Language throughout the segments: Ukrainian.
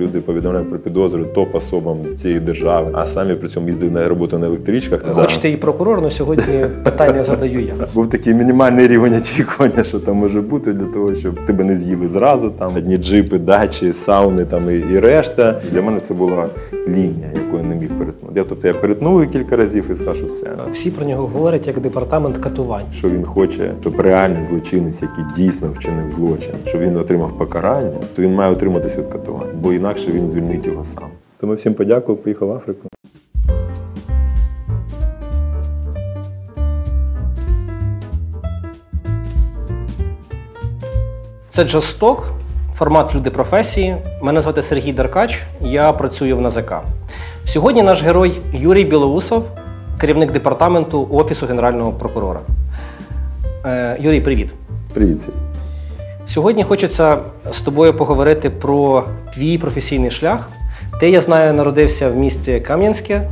Люди повідомляють про підозру топ-особам цієї держави, а самі при цьому їздили на роботу на електричках. Хочете і прокурор, але сьогодні питання задаю я. Був такий мінімальний рівень очікування, що там може бути для того, щоб тебе не з'їли зразу. Там одні джипи, дачі, сауни там і, і решта. Для мене це була лінія, яку я не міг перетнути. Я тобто я перетнув кілька разів і що все. Всі про нього говорять як департамент катувань. Що він хоче, щоб реальний злочинець, який дійсно вчинив злочин, щоб він отримав покарання, то він має отриматись від катувань, бо інакше він звільнить його сам. Тому всім подякував, поїхав в Африку. Це Джасток, формат люди професії. Мене звати Сергій Деркач, я працюю в НАЗК. Сьогодні наш герой Юрій Білоусов, керівник департаменту Офісу Генерального прокурора. Е, Юрій, привіт. Привіт. Сергій. Сьогодні хочеться з тобою поговорити про твій професійний шлях. Ти, я знаю, народився в місті Кам'янське.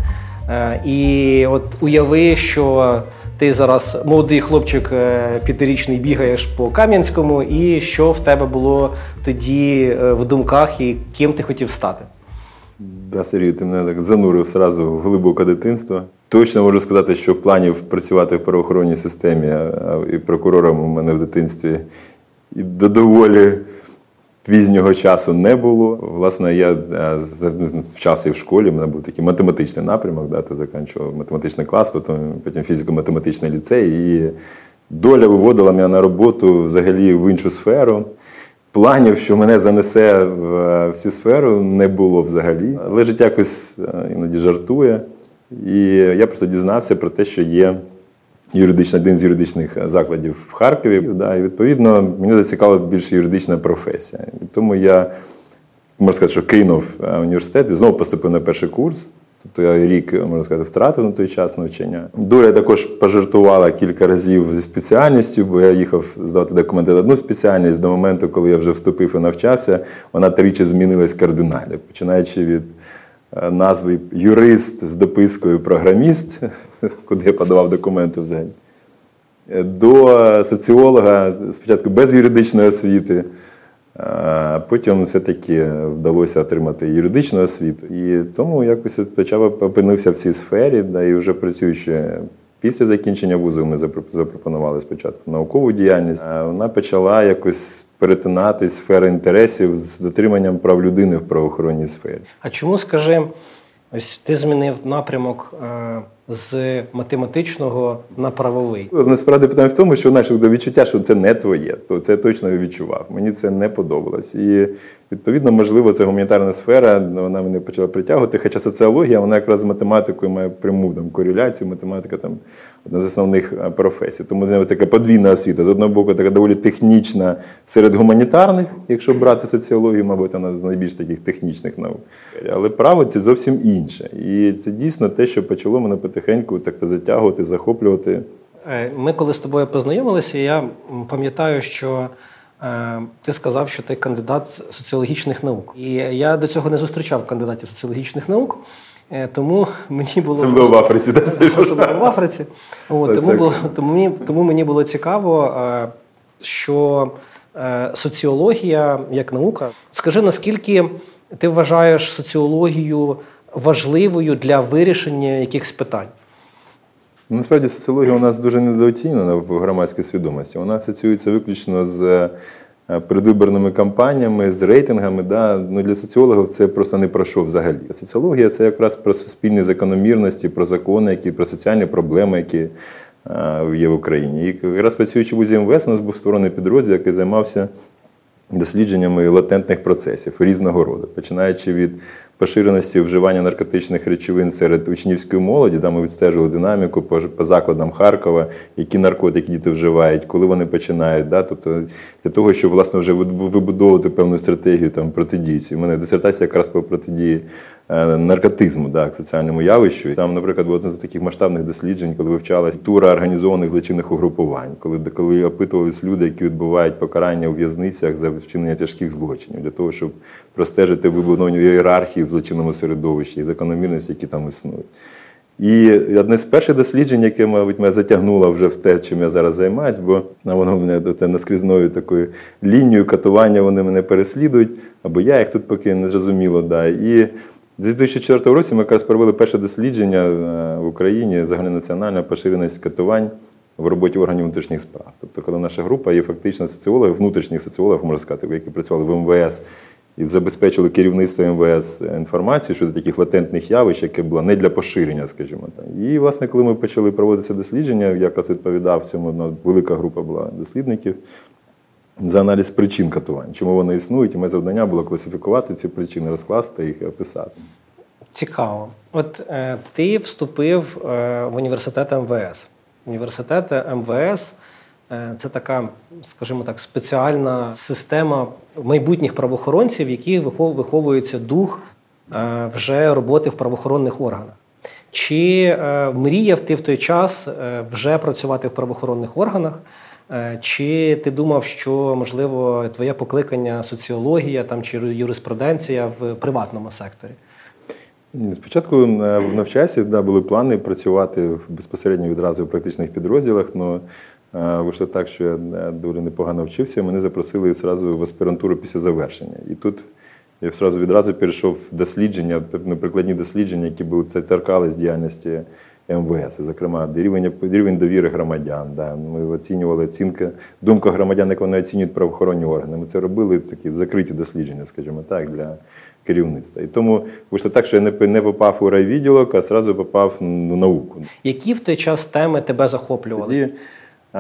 Е, І от уяви, що ти зараз молодий хлопчик е, п'ятирічний бігаєш по Кам'янському, і що в тебе було тоді е, в думках, і ким ти хотів стати? Да, Сергій, ти мене так занурив сразу в глибоке дитинство. Точно можу сказати, що планів працювати в правоохоронній системі і прокурором у мене в дитинстві до доволі пізнього часу не було. Власне, я вчався і в школі, у мене був такий математичний напрямок, да, то закінчував математичний клас, потім, потім фізико-математичний ліцей. І доля виводила мене на роботу взагалі в іншу сферу. Планів, що мене занесе в, в цю сферу, не було взагалі. Але життя якось е, іноді жартує. І я просто дізнався про те, що є юридичний, один з юридичних закладів в Харкові. Да, і відповідно мене зацікавила більше юридична професія. І тому я можна сказати, що кинув е, університет і знову поступив на перший курс. Тобто я рік, можна сказати, втратив на той час навчання. Доля також пожартувала кілька разів зі спеціальністю, бо я їхав здавати документи на одну спеціальність до моменту, коли я вже вступив і навчався, вона тричі змінилась кардинально, починаючи від е, назви юрист з допискою програміст, куди я подавав документи взагалі до соціолога, спочатку без юридичної освіти, а потім все-таки вдалося отримати юридичну освіту. І тому якось почав опинився в цій сфері, да, і вже працюючи після закінчення вузу, ми запропонували спочатку наукову діяльність. А вона почала якось перетинати сфери інтересів з дотриманням прав людини в правоохоронній сфері. А чому скажи, ось ти змінив напрямок е, з математичного на правовий? Насправді питання в тому, що до відчуття, що це не твоє, то це точно відчував. Мені це не подобалось. І відповідно, можливо, це гуманітарна сфера, вона мене почала притягувати. Хоча соціологія, вона якраз з математикою має пряму там кореляцію. Математика там одна з основних професій. Тому це така подвійна освіта. З одного боку, така доволі технічна серед гуманітарних, якщо брати соціологію, мабуть, вона з найбільш таких технічних наук. Але право це зовсім інше. І це дійсно те, що почало мене потихеньку так затягувати, захоплювати. Е, Ми коли з тобою познайомилися, я пам'ятаю, що е, ти сказав, що ти кандидат соціологічних наук. І я до цього не зустрічав кандидатів соціологічних наук, е, тому мені було було в Африці, да, особливо в Африці. От, тому, було, тому, мені, тому мені було цікаво, що соціологія як наука. Скажи, наскільки ти вважаєш соціологію важливою для вирішення якихось питань? Ну, Насправді соціологія у нас дуже недооцінена в громадській свідомості. Вона асоціюється виключно з е, передвиборними кампаніями, з рейтингами. Да? Ну, для соціологів це просто не про що взагалі. Соціологія це якраз про суспільні закономірності, про закони, які про соціальні проблеми, які е, є в Україні. І якраз працюючи в УЗІ МВС, у нас був створений підрозділ, який займався дослідженнями латентних процесів різного роду, починаючи від поширеності вживання наркотичних речовин серед учнівської молоді, де ми відстежували динаміку по, по закладам Харкова, які наркотики діти вживають, коли вони починають. Да? Тобто для того, щоб власне вже вибудовувати певну стратегію там протидії. У мене дисертація якраз по протидії е, наркотизму, да, як соціальному явищу. І Там, наприклад, було одне з таких масштабних досліджень, коли вивчалась тура організованих злочинних угрупувань, коли, коли опитувались люди, які відбувають покарання у в'язницях за вчинення тяжких злочинів, для того, щоб простежити вибудовану ієрархії в злочинному середовищі і закономірності, які там існують. І одне з перших досліджень, яке, мабуть, мене затягнуло вже в те, чим я зараз займаюсь, бо воно мене до наскрізною такою лінією катування вони мене переслідують, або я їх тут поки не зрозуміло. Да. І з 2004 року ми якраз провели перше дослідження е, в Україні загальнонаціональна поширеність катувань в роботі органів внутрішніх справ. Тобто, коли наша група є фактично соціологів, внутрішніх соціологів, можна сказати, які працювали в МВС і забезпечили керівництво МВС інформацію щодо таких латентних явищ, яке було не для поширення, скажімо так. І, власне, коли ми почали проводити дослідження, якраз відповідав цьому ну, велика група була дослідників. За аналіз причин катувань, чому вони існують, і моє завдання було класифікувати ці причини, розкласти їх і описати. Цікаво. От е, ти вступив е, в університет МВС. Університет МВС це така, скажімо так, спеціальна система майбутніх правоохоронців, які виховується дух е, вже роботи в правоохоронних органах. Чи е, мріяв ти в той час вже працювати в правоохоронних органах? Чи ти думав, що можливо твоє покликання соціологія там чи юриспруденція в приватному секторі? Спочатку в навчасі да, були плани працювати безпосередньо відразу в практичних підрозділах, але Вийшло так, що я дуже непогано вчився. Мене запросили одразу в аспірантуру після завершення. І тут я одразу відразу перейшов в дослідження, ну, прикладні дослідження, які були це торкали з діяльності МВС. зокрема, рівень, рівень довіри громадян. Да. Ми оцінювали оцінка, думка громадян, як вони оцінюють правоохоронні органи. Ми це робили такі закриті дослідження, скажімо так, для керівництва. І тому вийшло так, що я не попав у райвідділок, а одразу попав в науку. Які в той час теми тебе захоплювали? Тоді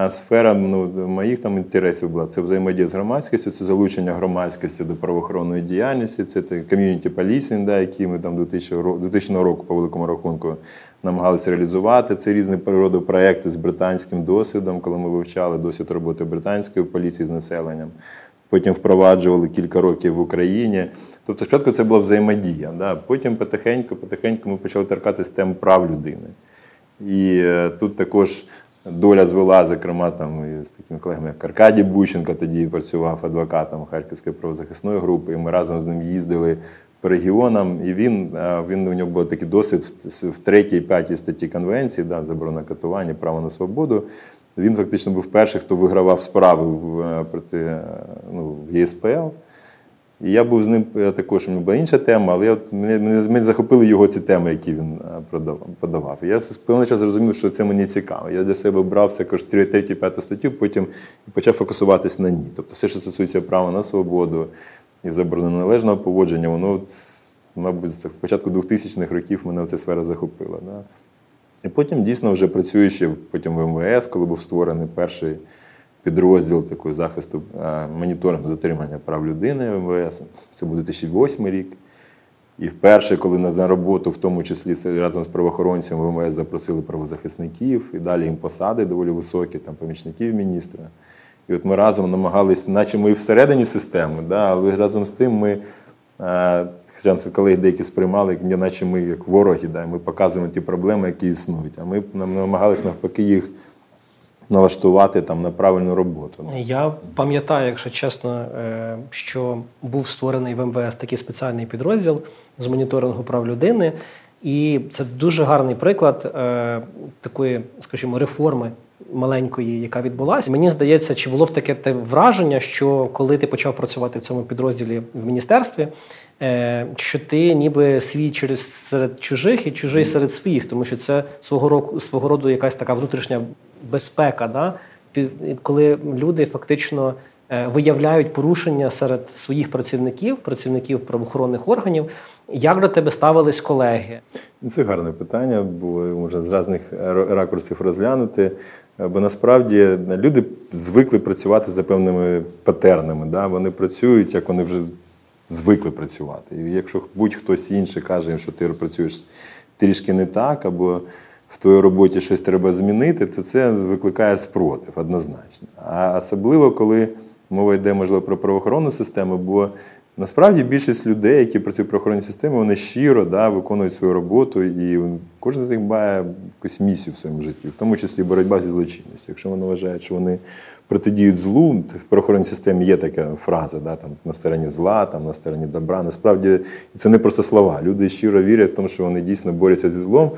Сфера ну, моїх там інтересів була це взаємодія з громадськістю, це залучення громадськості до правоохоронної діяльності, це ком'юніті полісінг, да, які ми там 2000 року по великому рахунку намагалися реалізувати. Це різні природи проекти з британським досвідом, коли ми вивчали досвід роботи британської поліції з населенням. Потім впроваджували кілька років в Україні. Тобто, спочатку це була взаємодія. Да. Потім потихеньку, потихеньку ми почали торкатися тем прав людини. І е, тут також доля звела, зокрема, там з такими колегами, як Аркадій Бущенко, тоді працював адвокатом Харківської правозахисної групи. і Ми разом з ним їздили по регіонам. І він він у нього був такий досвід в третій, п'ятій статті Конвенції, да, заборона катування, право на свободу. Він фактично був перший, хто вигравав справи в проти ну, в ЄСПЛ. І я був з ним також, у нього була інша тема, але от мене, мене захопили його ці теми, які він подавав. І я з певний час зрозумів, що це мені цікаво. Я для себе брав також 3, 5 статтю, потім почав фокусуватися на ній. Тобто все, що стосується права на свободу і заборони належного поводження, воно, мабуть, з початку 2000-х років мене ця сфера захопила. Да? І потім дійсно вже працюючи потім в МВС, коли був створений перший підрозділ такої захисту е, моніторингу дотримання прав людини МВС. Це був 2008 рік. І вперше, коли на роботу, в тому числі разом з правоохоронцями МВС запросили правозахисників, і далі їм посади доволі високі, там помічників міністра. І от ми разом намагались, наче ми всередині системи, да, але разом з тим ми, е, хоча колеги деякі сприймали, наче ми як вороги, да, ми показуємо ті проблеми, які існують. А ми намагалися навпаки їх налаштувати там на правильну роботу. Я пам'ятаю, якщо чесно, е, що був створений в МВС такий спеціальний підрозділ з моніторингу прав людини, і це дуже гарний приклад е, такої, скажімо, реформи. Маленької, яка відбулася, мені здається, чи було в таке те враження, що коли ти почав працювати в цьому підрозділі в міністерстві, е, що ти ніби свій через серед чужих і чужий серед своїх, тому що це свого року свого роду якась така внутрішня безпека, да? коли люди фактично е, виявляють порушення серед своїх працівників, працівників правоохоронних органів. Як до тебе ставились колеги? Це гарне питання, бо можна з різних ракурсів розглянути. Бо насправді люди звикли працювати за певними патернами. Да? Вони працюють, як вони вже звикли працювати. І якщо будь-хтось інший каже, їм, що ти працюєш трішки не так, або в твоїй роботі щось треба змінити, то це викликає спротив однозначно. А особливо, коли мова йде, можливо, про правоохоронну систему, бо насправді більшість людей, які працюють в правоохоронній системі, вони щиро да, виконують свою роботу, і кожен з них має якусь місію в своєму житті, в тому числі боротьба зі злочинністю. Якщо вони вважають, що вони протидіють злу, в правоохоронній системі є така фраза, да, там, на стороні зла, там, на стороні добра. Насправді це не просто слова. Люди щиро вірять в тому, що вони дійсно борються зі злом.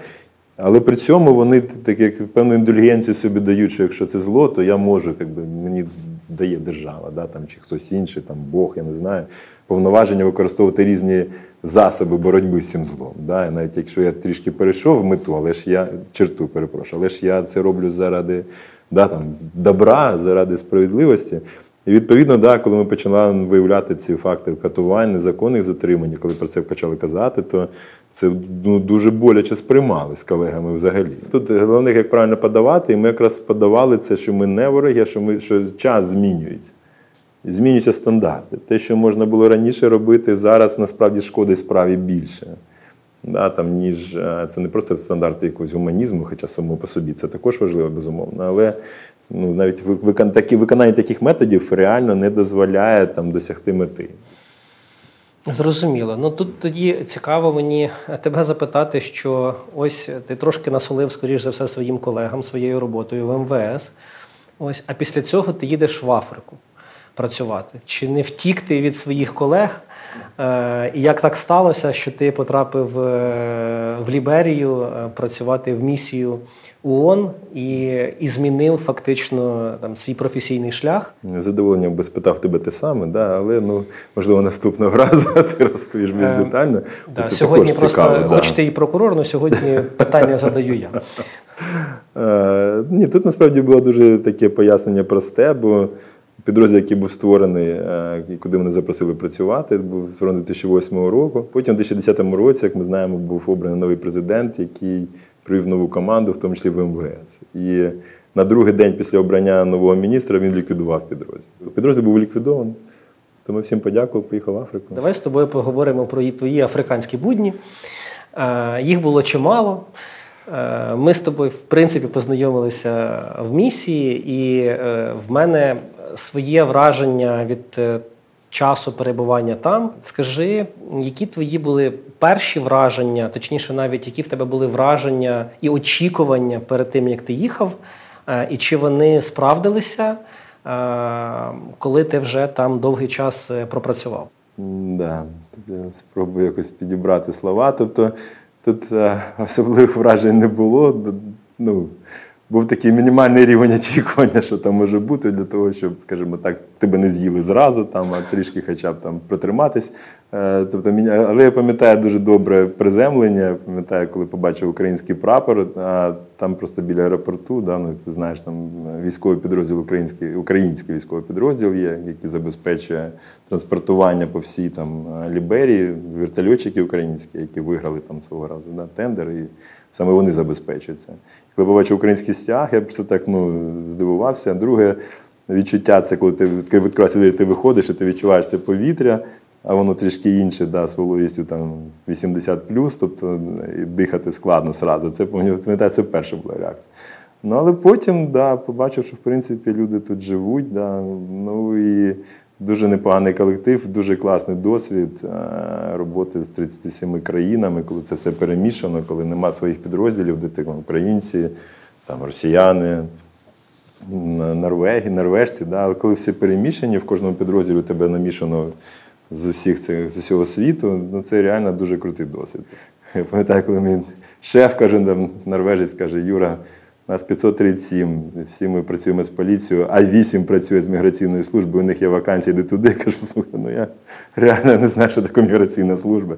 Але при цьому вони так як певну індульгенцію собі дають, що якщо це зло, то я можу, якби мені дає держава, да, там, чи хтось інший, там Бог, я не знаю, повноваження використовувати різні засоби боротьби з цим злом. Да. І навіть якщо я трішки перейшов мету, але ж я черту перепрошую, але ж я це роблю заради да, там, добра, заради справедливості. І відповідно, да, коли ми почали виявляти ці факти катувань, незаконних затримань, коли про це почали казати, то це ну, дуже боляче сприймали з колегами взагалі. Тут головне, як правильно подавати, і ми якраз подавали це, що ми не вороги, а що ми що час змінюється. Змінюються стандарти. Те, що можна було раніше робити, зараз насправді шкодить справі більше. Да, там, ніж е, Це не просто стандарти якогось гуманізму, хоча само по собі це також важливо, безумовно. Але ну, навіть виконання таких методів реально не дозволяє там, досягти мети. Зрозуміло. Ну тут тоді цікаво мені тебе запитати, що ось ти трошки насолив, скоріш за все, своїм колегам, своєю роботою в МВС. Ось, а після цього ти їдеш в Африку працювати. Чи не втік ти від своїх колег? Е, і як так сталося, що ти потрапив е, в Ліберію е, працювати в місію ООН і і змінив фактично там свій професійний шлях? Задоволення би спитав тебе те саме, да, але ну можливо наступного разу ти розповіш більш детально. Да, це сьогодні просто цікаво, хоч да. ти і прокурор, але сьогодні питання задаю я. Ні, тут насправді було дуже таке пояснення просте, бо Підрозділ, який був створений, е, куди мене запросили працювати, був створений 2008 року. Потім, у 2010 році, як ми знаємо, був обраний новий президент, який привів нову команду, в тому числі в МВС. І на другий день після обрання нового міністра він ліквідував підрозділ. Підрозділ був ліквідований. Тому всім подякував, поїхав в Африку. Давай з тобою поговоримо про твої африканські будні. Е, їх було чимало. Е, ми з тобою, в принципі, познайомилися в місії, і в мене своє враження від е, часу перебування там. Скажи, які твої були перші враження, точніше, навіть які в тебе були враження і очікування перед тим, як ти їхав, е, і чи вони справдилися, е, коли ти вже там довгий час пропрацював? Да, я спробую якось підібрати слова. Тобто тут особливих вражень не було. Ну, був такий мінімальний рівень очікування, що там може бути, для того, щоб, скажімо так, тебе не з'їли зразу, там, а трішки хоча б там протриматись. Е, тобто, Але я пам'ятаю дуже добре приземлення. Пам'ятаю, коли побачив український прапор, а там просто біля аеропорту, да, ну, ти знаєш, там військовий підрозділ, український український військовий підрозділ є, який забезпечує транспортування по всій там Ліберії, вертольотчики українські, які виграли там свого разу да, тендер. І саме вони забезпечуються. Коли побачив український стяг, я просто так ну, здивувався. Друге відчуття це коли ти відкриваєшся двері, ти виходиш і ти відчуваєш це повітря, а воно трішки інше, да, з вологістю там 80 тобто дихати складно сразу. Це пам'ятаю, це перша була реакція. Ну, але потім да, побачив, що в принципі люди тут живуть. Да, ну і Дуже непоганий колектив, дуже класний досвід е, роботи з 37 країнами, коли це все перемішано, коли нема своїх підрозділів, де ти українці, там росіяни, Норвегі, норвежці. Да? Але коли всі перемішані, в кожному підрозділі тебе намішано з усіх цих з усього світу, ну це реально дуже крутий досвід. Я пам'ятаю, коли мій шеф каже, там, норвежець каже, Юра. Нас 537, всі ми працюємо з поліцією, а 8 працює з міграційною службою, у них є вакансії, де туди. Кажу, слухай, ну я реально не знаю, що таке міграційна служба.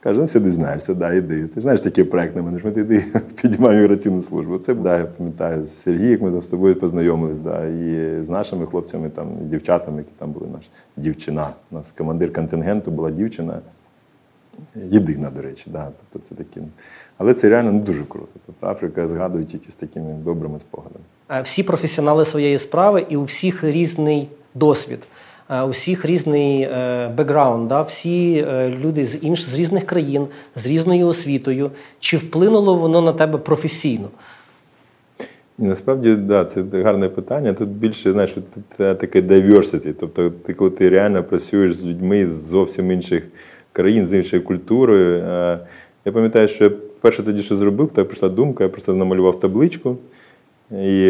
Кажу, ну все ти знаєшся, да, іди. Ти знаєш такий проект на мене, ми іди підіймаємо міграційну службу. Це да, я пам'ятаю, з Сергій, як ми там з тобою познайомились, да, і з нашими хлопцями, там, і дівчатами, які там були наші дівчина. У нас командир контингенту була дівчина. Єдина, до речі, да. тобто це такі. Але це реально не дуже круто. Тобто Африка згадує тільки з такими добрими спогадами. Всі професіонали своєї справи, і у всіх різний досвід, у всіх різний е, бекграунд, да? всі е, люди з інш з різних країн, з різною освітою. Чи вплинуло воно на тебе професійно? Ні, Насправді, да, це гарне питання. Тут більше знаєш, тут таке diversity. Тобто, ти коли ти реально працюєш з людьми з зовсім інших країн, з іншою культурою. Е, я пам'ятаю, що перше тоді, що зробив, так прийшла думка, я просто намалював табличку. І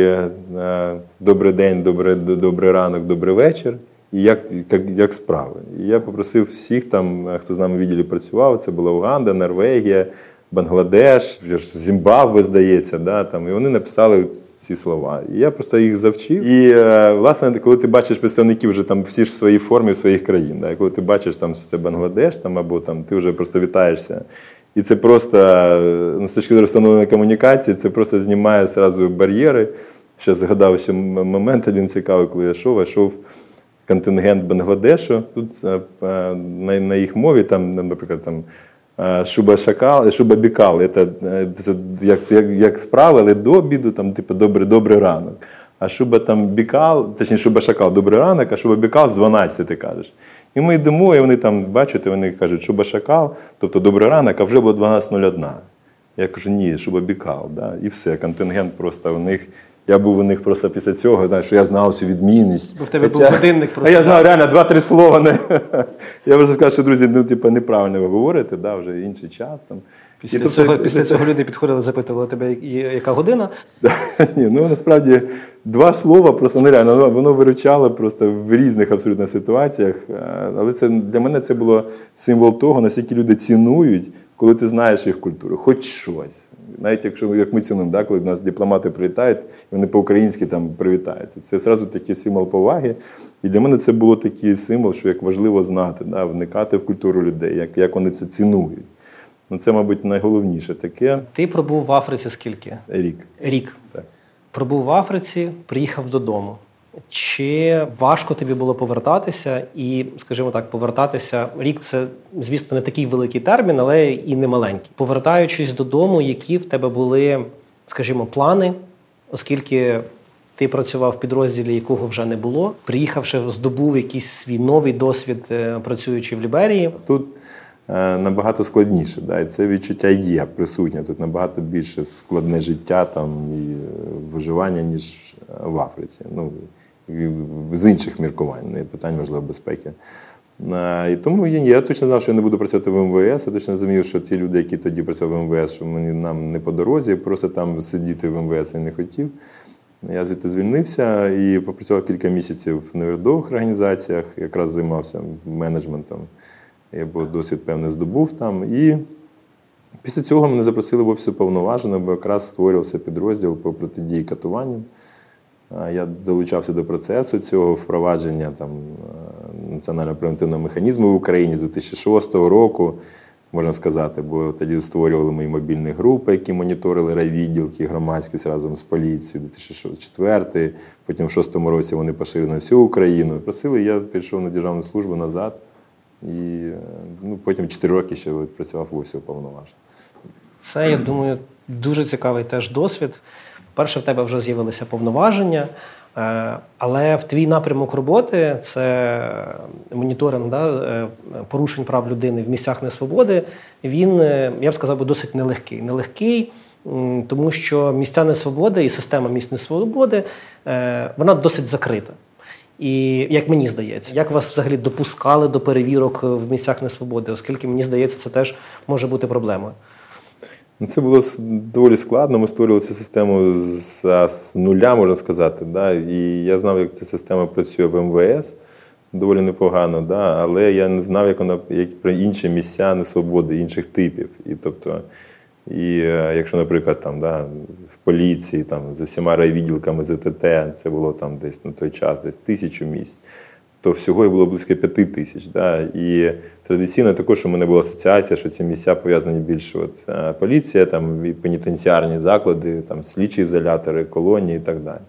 е, добрий день, добрий, добрий ранок, добрий вечір. І як як, як справи. І я попросив всіх, там, хто з нами в відділі працював, це була Уганда, Норвегія, Бангладеш, вже ж Зімбабве, здається, да, там, і вони написали ці слова. І я просто їх завчив. І е, власне, коли ти бачиш представників вже там всі ж в своїй формі в своїх країн, да, коли ти бачиш там це Бангладеш, там або там ти вже просто вітаєшся. І це просто е, ну, з точки зору встановлення комунікації, це просто знімає зразу бар'єри. Ще згадав ще момент один цікавий, коли я йшов, я йшов контингент Бангладешу. Тут е, е, на, на їх мові, там, наприклад, там. Шуба шакал, шуба бікал, це, це як, як, як справи, але до обіду, там, типу, добрий, добрий ранок. А шуба там бікал, точніше, шуба шакал, добрий ранок, а шуба бікал з 12 ти кажеш. І ми йдемо, і вони там, бачите, вони кажуть, шуба шакал, тобто добрий ранок, а вже було 12.01. Я кажу, ні, шуба бікал. Да? І все, контингент просто у них. Я був у них просто після цього, знаєш, що я знав цю відмінність. Бо в тебе був годинник А я знав реально два-три слова. Не... Я вже сказав, що друзі, ну, типу, неправильно ви говорите, да, вже інший час. Там. Після, тобто, цього, після цього люди підходили, запитували тебе, яка година. Ні, ну насправді два слова просто нереально. Воно, воно виручало просто в різних абсолютно ситуаціях. Е, Але це для мене це було символ того, наскільки люди цінують, коли ти знаєш їх культуру, хоч щось. Навіть якщо як ми цінуємо, да, коли нас дипломати прилітають, і вони по-українськи там привітаються. Це одразу такий символ поваги. І для мене це було такий символ, що як важливо знати, да, вникати в культуру людей, як, як вони це цінують. Ну, це, мабуть, найголовніше таке Ти пробув в Африці скільки? рік. Рік. Так. Пробув в Африці, приїхав додому. Чи важко тобі було повертатися? І, скажімо так, повертатися рік це, звісно, не такий великий термін, але і не маленький. Повертаючись додому, які в тебе були, скажімо, плани, оскільки ти працював в підрозділі, якого вже не було, приїхавши, здобув якийсь свій новий досвід, е, працюючи в Ліберії. Тут набагато складніше, да, і це відчуття є присутнє. Тут набагато більше складне життя там, і е, виживання, ніж в Африці. Ну, з інших міркувань, не питань, можливо, безпеки. Е, І тому я, я точно знав, що я не буду працювати в МВС. Я точно розумів, що ті люди, які тоді працювали в МВС, що мені нам не по дорозі, просто там сидіти в МВС я не хотів. Я звідти звільнився і попрацював кілька місяців в неурядових організаціях, якраз займався менеджментом. Я був досвід певний здобув там. І після цього мене запросили в офіс повноважено, бо якраз створювався підрозділ по протидії катуванням. Я долучався до процесу цього впровадження там, е, національного превентивного механізму в Україні з 2006 року, можна сказати, бо тоді створювали мої мобільні групи, які моніторили райвідділки, громадськість разом з поліцією, 2004, потім в 2006 році вони поширили на всю Україну. Просили, я пішов на державну службу назад. І ну, потім 4 роки ще працював в офісі уповноваженого. Це, я думаю, дуже цікавий теж досвід. Перше, в тебе вже з'явилися повноваження, е, але в твій напрямок роботи це моніторинг да, е, порушень прав людини в місцях несвободи. Він, е, я б сказав, досить нелегкий. Нелегкий, тому що місця несвободи і система місць несвободи вона досить закрита. І як мені здається, як вас взагалі допускали до перевірок в місцях несвободи, оскільки мені здається, це теж може бути проблемою. Ну, Це було доволі складно. Ми створювали цю систему з, з нуля, можна сказати. Да? І я знав, як ця система працює в МВС доволі непогано, да? але я не знав, як вона як про інші місця несвободи, інших типів. І тобто, і е, якщо, наприклад, там, да, в поліції там, з усіма райвідділками ЗТТ, це було там десь на той час, десь тисячу місць то всього їх було близько п'яти тисяч. Да? І традиційно також у мене була асоціація, що ці місця пов'язані більше от, е, поліція, там, і пенітенціарні заклади, там, слідчі ізолятори, колонії і так далі.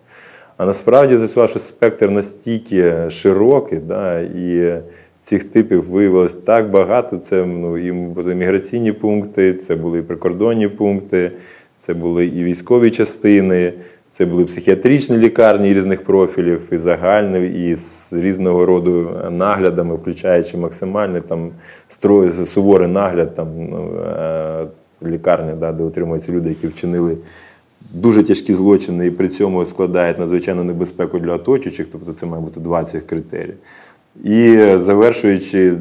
А насправді з'ясував, що спектр настільки широкий, да, і цих типів виявилось так багато. Це ну, і були міграційні пункти, це були і прикордонні пункти, це були і військові частини, це були психіатричні лікарні різних профілів, і загальні, і з різного роду наглядами, включаючи максимальний там строй, суворий нагляд, там ну, е, лікарня, да, де утримуються люди, які вчинили дуже тяжкі злочини і при цьому складають надзвичайну небезпеку для оточуючих, тобто це має бути два цих критерії. І завершуючи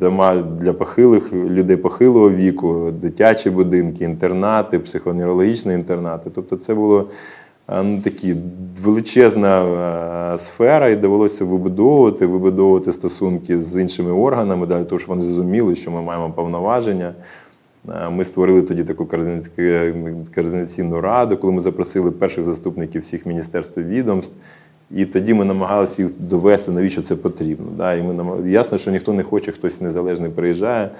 дома для похилих людей похилого віку, дитячі будинки, інтернати, психоневрологічні інтернати. Тобто, це було ну, такі величезна сфера, і довелося вибудовувати, вибудовувати стосунки з іншими органами, для того, щоб вони зрозуміли, що ми маємо повноваження. Ми створили тоді таку координа- координаційну раду, коли ми запросили перших заступників всіх міністерств і відомств. І тоді ми намагалися їх довести, навіщо це потрібно. Да? І ми намаг... Ясно, що ніхто не хоче, хтось незалежний приїжджає,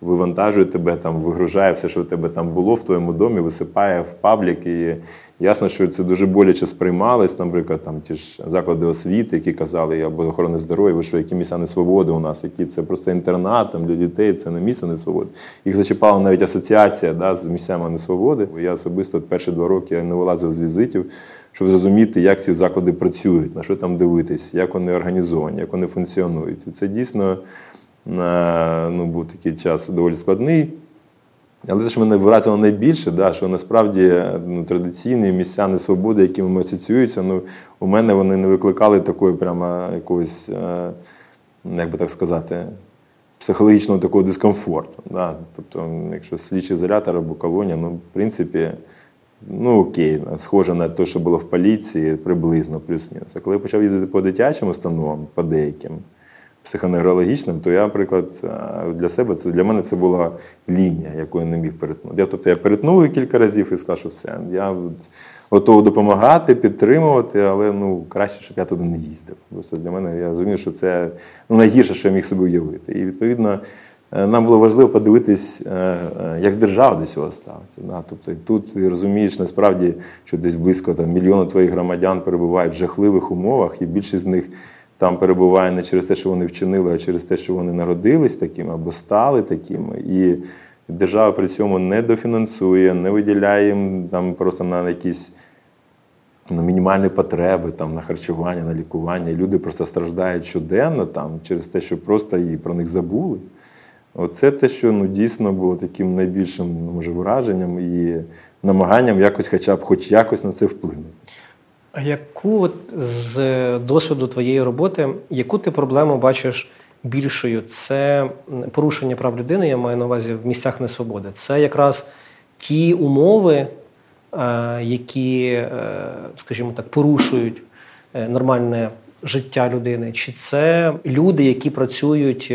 вивантажує тебе, там, вигружає все, що в тебе там було в твоєму домі, висипає в паблік. І ясно, що це дуже боляче сприймалось, наприклад, там ті ж заклади освіти, які казали, або охорони здоров'я, ви що, які місця несвободи у нас, які це просто інтернат там, для дітей, це не місце несвободи. Їх зачіпала навіть асоціація да, з місцями несвободи. Я особисто перші два роки не вилазив з візитів, щоб зрозуміти, як ці заклади працюють, на що там дивитись, як вони організовані, як вони функціонують. І це дійсно на, ну, був такий час доволі складний. Але те, що мене вразило найбільше, да, що насправді ну, традиційні місця несвободи, якими асоціюються, ну, у мене вони не викликали такої прямо якогось, е, як би так сказати, психологічного такого дискомфорту. Да. Тобто, якщо слідчий ізолятор або колонія, ну, в принципі, ну окей, схоже на те, що було в поліції, приблизно, плюс-мінус. А коли я почав їздити по дитячим установам, по деяким, психоневрологічним, то я, наприклад, для себе це для мене це була лінія, яку я не міг перетнути. Я, тобто я перетнув кілька разів і сказав, що все. Я от готовий допомагати, підтримувати, але ну краще, щоб я туди не їздив. Бо це для мене я розумію, що це ну, найгірше, що я міг собі уявити. І відповідно. Нам було важливо подивитись, як держава до цього ставиться. Тобто тут ти розумієш насправді, що десь близько там, мільйона твоїх громадян перебувають в жахливих умовах, і більшість з них там перебуває не через те, що вони вчинили, а через те, що вони народились такими або стали такими. І держава при цьому не дофінансує, не виділяє їм там просто на якісь на мінімальні потреби, там, на харчування, на лікування. Люди просто страждають щоденно там, через те, що просто і про них забули. Оце те, що ну, дійсно було таким найбільшим ну, може, враженням і намаганням якось, хоча б хоч якось на це вплинути. А яку от з досвіду твоєї роботи, яку ти проблему бачиш більшою? Це порушення прав людини, я маю на увазі в місцях несвободи. Це якраз ті умови, які, скажімо так, порушують нормальне життя людини, чи це люди, які працюють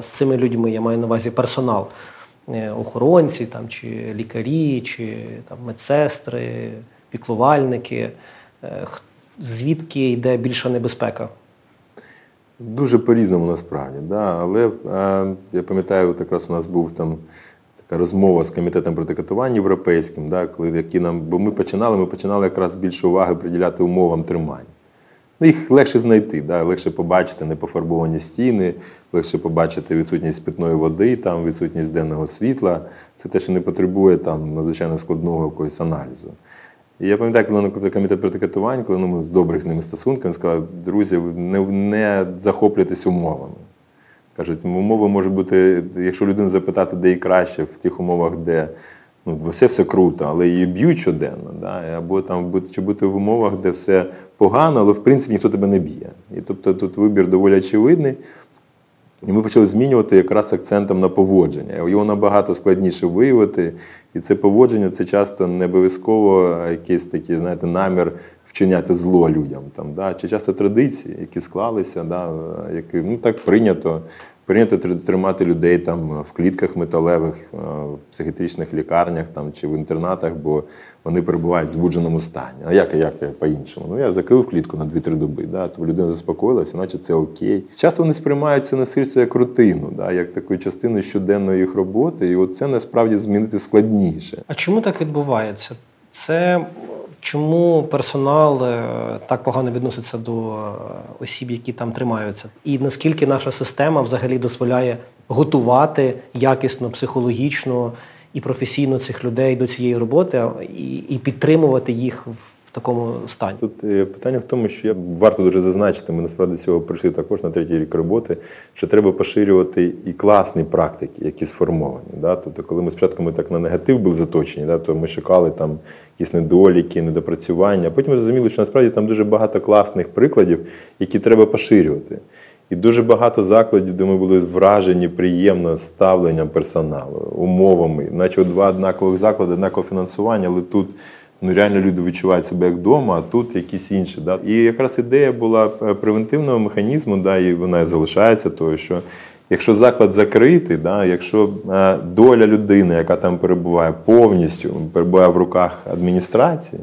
з цими людьми, я маю на увазі персонал, охоронці там, чи лікарі, чи там, медсестри, піклувальники. Звідки йде більша небезпека? Дуже по-різному насправді. Да? Але я пам'ятаю, якраз у нас був там така розмова з комітетом проти катувань європейським, да? коли які нам, бо ми починали, ми починали якраз більше уваги приділяти умовам тримання. Ну, Їх легше знайти, да? легше побачити непофарбовані стіни, легше побачити відсутність питної води, там, відсутність денного світла. Це те, що не потребує там, надзвичайно складного якогось аналізу. І я пам'ятаю, коли на комітет проти катувань, коли ну, ми з добрих з ними стосунками сказали, друзі, не, не захоплюйтесь умовами. Кажуть, умови можуть бути, якщо людину запитати, де і краще, в тих умовах, де ну, все все круто, але її б'ють щоденно. Да? Або там чи бути в умовах, де все погано, але в принципі ніхто тебе не б'є. І тобто тут вибір доволі очевидний. І ми почали змінювати якраз акцентом на поводження. Його набагато складніше виявити. І це поводження це часто не обов'язково якийсь такий, знаєте, намір вчиняти зло людям. Там, да? Чи часто традиції, які склалися, да? які ну, так прийнято. Прийнято тримати людей там в клітках металевих, в психіатричних лікарнях там, чи в інтернатах, бо вони перебувають в збудженому стані. А як як по-іншому? Ну я закрив клітку на 2-3 доби, да, то людина заспокоїлася, наче це окей. Часто вони сприймають це насильство як рутину, да, як таку частину щоденної їх роботи, і от це насправді змінити складніше. А чому так відбувається? Це Чому персонал так погано відноситься до осіб, які там тримаються, і наскільки наша система взагалі дозволяє готувати якісно, психологічно і професійно цих людей до цієї роботи і, і підтримувати їх в такому стані? Тут питання в тому, що я варто дуже зазначити, ми насправді цього прийшли також на третій рік роботи, що треба поширювати і класні практики, які сформовані. Да? Тобто, коли ми спочатку ми так на негатив були заточені, да? то ми шукали там якісь недоліки, недопрацювання. Потім зрозуміли, що насправді там дуже багато класних прикладів, які треба поширювати. І дуже багато закладів, де ми були вражені приємно ставленням персоналу, умовами, наче два однакових заклади, однакове фінансування, але тут ну реально люди відчувають себе як вдома, а тут якісь інші. Да? І якраз ідея була превентивного механізму, да, і вона залишається, тою, що Якщо заклад закритий, да, якщо е, доля людини, яка там перебуває, повністю перебуває в руках адміністрації,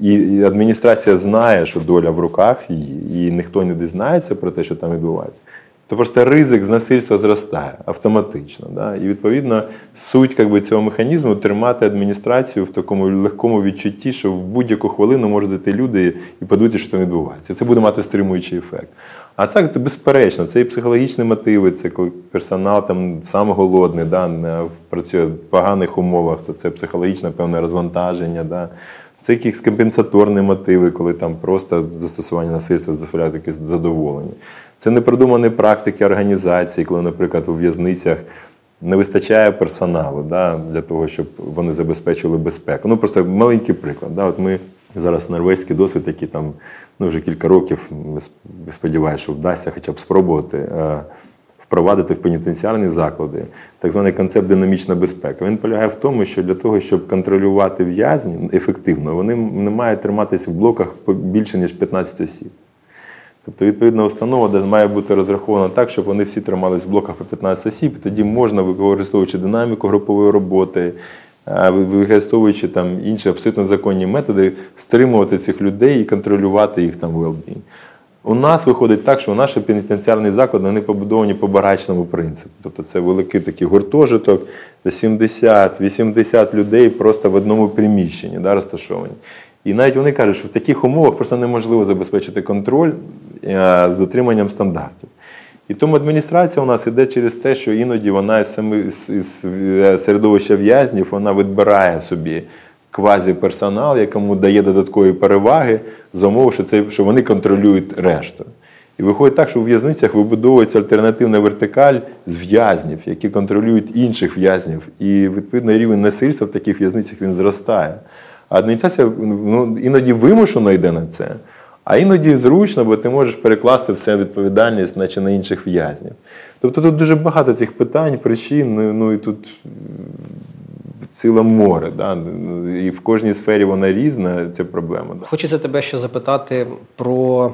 і адміністрація знає, що доля в руках її, і ніхто не дізнається про те, що там відбувається, то просто ризик з насильства зростає автоматично. Да? І відповідно суть как би, цього механізму тримати адміністрацію в такому легкому відчутті, що в будь-яку хвилину можуть зайти люди і подивитися, що там відбувається. Це буде мати стримуючий ефект. А так, це безперечно, це і психологічні мотиви, це коли персонал там сам голодний, да, працює в поганих умовах, то це психологічне певне розвантаження. Да. Це якісь компенсаторні мотиви, коли там просто застосування насильства дозволяє таке задоволення. Це непродумані практики організації, коли, наприклад, у в'язницях не вистачає персоналу да, для того, щоб вони забезпечили безпеку. Ну, просто маленький приклад. Да. От ми зараз норвезький досвід, який там ну, вже кілька років, сподіваюся, що вдасться хоча б спробувати. е, Впровадити в пенітенціарні заклади так званий концепт динамічна безпека. Він полягає в тому, що для того, щоб контролювати в'язні ефективно, вони не мають триматися в блоках більше ніж 15 осіб. Тобто, відповідна установа має бути розрахована так, щоб вони всі тримались в блоках по 15 осіб, і тоді можна, використовуючи динаміку групової роботи, е, використовуючи там інші абсолютно законні методи, стримувати цих людей і контролювати їх там well-being. У нас виходить так, що наші пенітенціарні заклади вони побудовані по барачному принципу. Тобто це великий такий гуртожиток, 70-80 людей просто в одному приміщенні да, розташовані. І навіть вони кажуть, що в таких умовах просто неможливо забезпечити контроль е, з дотриманням стандартів. І тому адміністрація у нас йде через те, що іноді вона із е, середовища в'язнів вона відбирає собі квазіперсонал, якому дає додаткові переваги за умови, що це що вони контролюють решту. І виходить так, що у в'язницях вибудовується альтернативна вертикаль з в'язнів, які контролюють інших в'язнів. І відповідно рівень насильства в таких в'язницях він зростає. Адміністрація ну, іноді вимушено йде на це, а іноді зручно, бо ти можеш перекласти все відповідальність наче на інших в'язнів. Тобто тут дуже багато цих питань, причин, ну, ну і тут ціле море. Да? І в кожній сфері вона різна, ця проблема. Хочеться тебе ще запитати про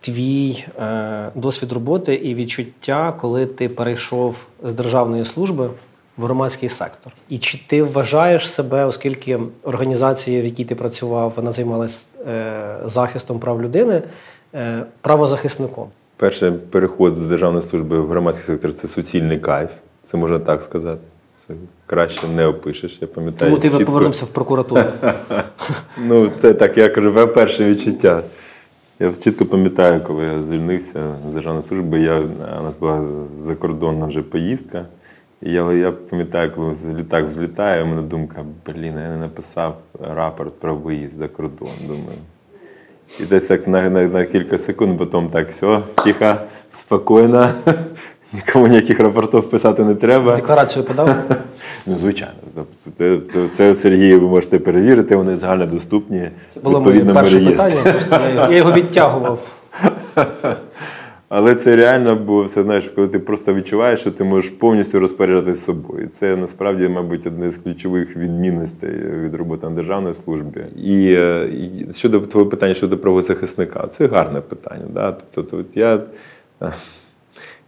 твій е, досвід роботи і відчуття, коли ти перейшов з державної служби в громадський сектор. І чи ти вважаєш себе, оскільки організація, в якій ти працював, вона займалась е, захистом прав людини, е, правозахисником? Перший переход з державної служби в громадський сектор це суцільний кайф, це можна так сказати. Це краще не опишеш. Я пам'ятаю. Тому ти чітко... повернувся в прокуратуру. Ну, це так, я кажу, перше відчуття. Я чітко пам'ятаю, коли я звільнився з державної служби, я, у нас була закордонна вже поїздка. Я я пам'ятаю, коли літак взлітає, у мене думка, блін, я не написав рапорт про виїзд за кордон. Думаю. І десь так на на, на кілька секунд, потім так, все, тихо, спокійно, нікому ніяких рапортів писати не треба. Декларацію подав? Ну, звичайно. Тобто це, це, це Сергій, ви можете перевірити, вони загально доступні. Це було моє перше питання, я його відтягував. Але це реально, бо все знаєш, коли ти просто відчуваєш, що ти можеш повністю розпоряджатися собою. Це насправді, мабуть, одне з ключових відмінностей від роботи на державній службі. І, е, і щодо твого питання щодо правозахисника, це гарне питання. Да? Тобто, от я.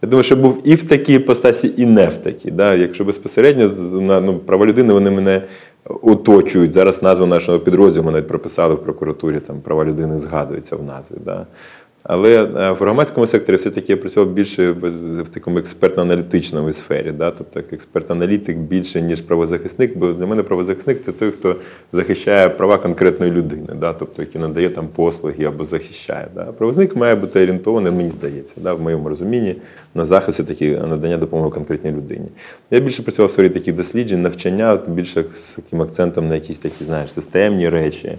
Я думаю, що був і в такій постасі, і не в такій. Да? Якщо безпосередньо ну, права людини вони мене оточують. Зараз назва нашого підрозділу ми навіть прописали в прокуратурі, там права людини згадуються в назві. Да? Але е, в громадському секторі все-таки я працював більше в такому експертно-аналітичному сфері. Да? Тобто як експерт-аналітик більше, ніж правозахисник, бо для мене правозахисник це той, хто захищає права конкретної людини, да? тобто який надає там послуги або захищає. Да? Правозахисник має бути орієнтований, мені здається, да? в моєму розумінні, на захист такі надання допомоги конкретній людині. Я більше працював в сфері таких досліджень, навчання, більше з таким акцентом на якісь такі знаєш, системні речі.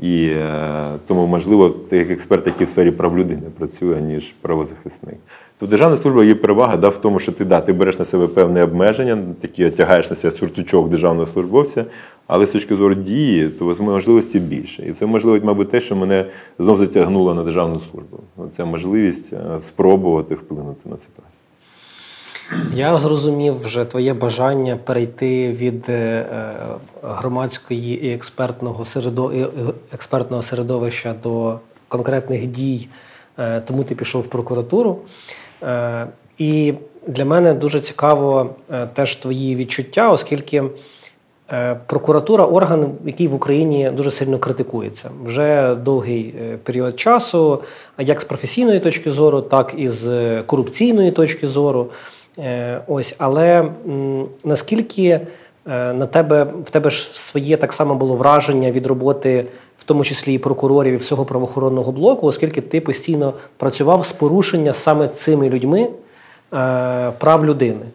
І е, тому, можливо, ти як експерт, який в сфері прав людини працює, ніж правозахисник. Тобто державна служба є перевага да, в тому, що ти да, ти береш на себе певне обмеження, такі тягаєш на себе суртучок державного службовця, але з точки зору дії, то можливості більше. І це можливо, мабуть, те, що мене знов затягнуло на державну службу. Це можливість е, спробувати вплинути на ситуацію. Я зрозумів вже твоє бажання перейти від е, громадської і експертного середов... експертного середовища до конкретних дій, е, тому ти пішов в прокуратуру. Е, І для мене дуже цікаво е, теж твої відчуття, оскільки е, прокуратура орган, який в Україні дуже сильно критикується вже довгий е, період часу, як з професійної точки зору, так і з корупційної точки зору. Ось, але наскільки на тебе в тебе ж своє так само було враження від роботи, в тому числі і прокурорів і всього правоохоронного блоку, оскільки ти постійно працював з порушення саме цими людьми. Е, прав людини.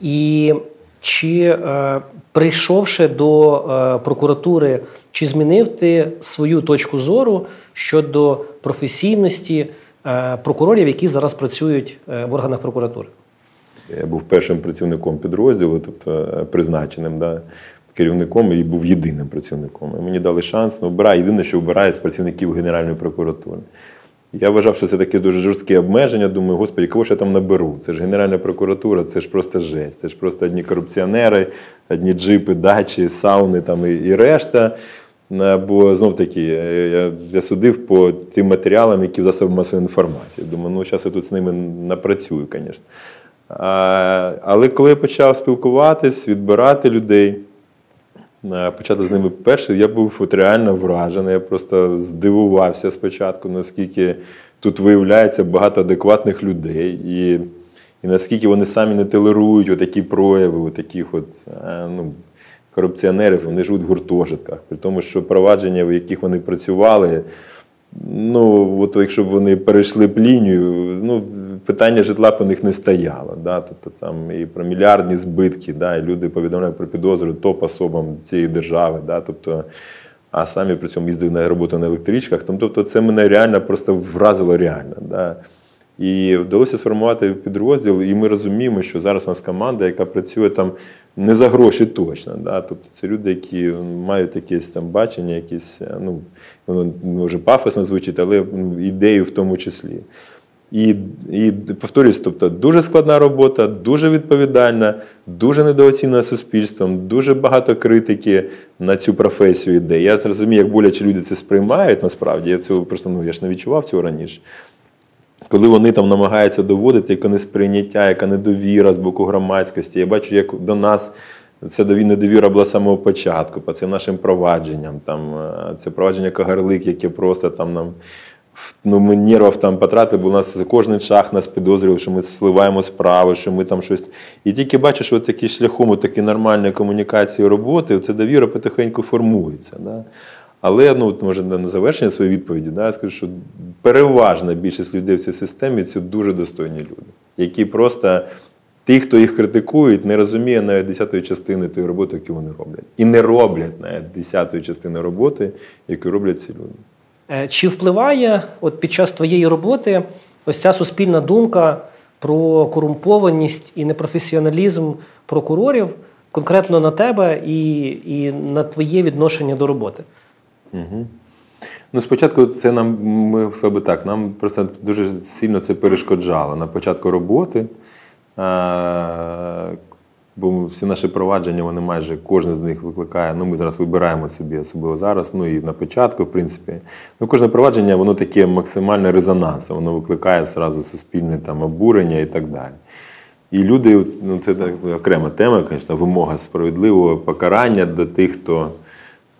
І чи е, прийшовши до е, прокуратури, чи змінив ти свою точку зору щодо професійності прокурорів, які зараз працюють в органах прокуратури? Я був першим працівником підрозділу, тобто призначеним да, керівником і був єдиним працівником. І Мені дали шанс, ну, обирай, єдине, що обирає з працівників Генеральної прокуратури. Я вважав, що це таке дуже жорстке обмеження. Думаю, господи, кого ж я там наберу? Це ж Генеральна прокуратура, це ж просто жесть. Це ж просто одні корупціонери, одні джипи, дачі, сауни там і, і решта. Бо знов таки я, я судив по тим матеріалам, які в засобах масової інформації. Думаю, ну зараз я тут з ними напрацюю, звісно. Але коли я почав спілкуватись, відбирати людей. Е, почати з ними перший, я був от реально вражений. Я просто здивувався спочатку, наскільки тут виявляється багато адекватних людей, і і наскільки вони самі не толерують отакі прояви, отаких от, е, ну, корупціонерів, вони живуть в гуртожитках. При тому, що провадження, в яких вони працювали. Ну, от якщо б вони перейшли б лінію, ну, питання житла по них не стояло. Да? Тобто там і про мільярдні збитки, да? і люди повідомляють про підозру топ-особам цієї держави. Да? Тобто, а самі при цьому їздили на роботу на електричках. Тобто це мене реально просто вразило реально. Да? І вдалося сформувати підрозділ, і ми розуміємо, що зараз у нас команда, яка працює там не за гроші точно. Да? Тобто це люди, які мають якесь там бачення, якісь, ну, воно може пафосно звучить, але ідею в тому числі. І і повторюсь, тобто дуже складна робота, дуже відповідальна, дуже недооцінена суспільством, дуже багато критики на цю професію йде. Я зрозумію, як боляче люди це сприймають насправді. Я цього просто ну я ж не відчував цього раніше. Коли вони там намагаються доводити, яке несприйняття, яка недовіра з боку громадськості, я бачу, як до нас це недовіра була з самого початку, по цим нашим провадженням. Там, е, Це провадження Кагарлик, яке просто там нам ну, ми нервів там потратили, бо у нас за кожний шаг нас підозрювали, що ми сливаємо справи, що ми там щось. І тільки бачиш, що такі шляхом такі нормальної комунікації роботи, ця довіра потихеньку формується. Да? Але ну, може на завершення своєї відповіді, да, я скажу, що переважна більшість людей в цій системі це дуже достойні люди, які просто ті, хто їх критикують, не розуміє навіть десятої частини тої роботи, яку вони роблять. І не роблять навіть десятої частини роботи, яку роблять ці люди. Е, чи впливає от під час твоєї роботи ось ця суспільна думка про корумпованість і непрофесіоналізм прокурорів конкретно на тебе і, і на твоє відношення до роботи? Угу. Ну, спочатку це нам ми себе так, нам просто дуже сильно це перешкоджало на початку роботи. Бо всі наші провадження, вони майже кожен з них викликає. Ну, ми зараз вибираємо собі, особливо зараз, ну і на початку, в принципі. Ну, Кожне провадження, воно таке максимальне резонанс, воно викликає зразу суспільне там обурення і так далі. І люди, ну це так, окрема тема, звісно, вимога справедливого покарання до тих, хто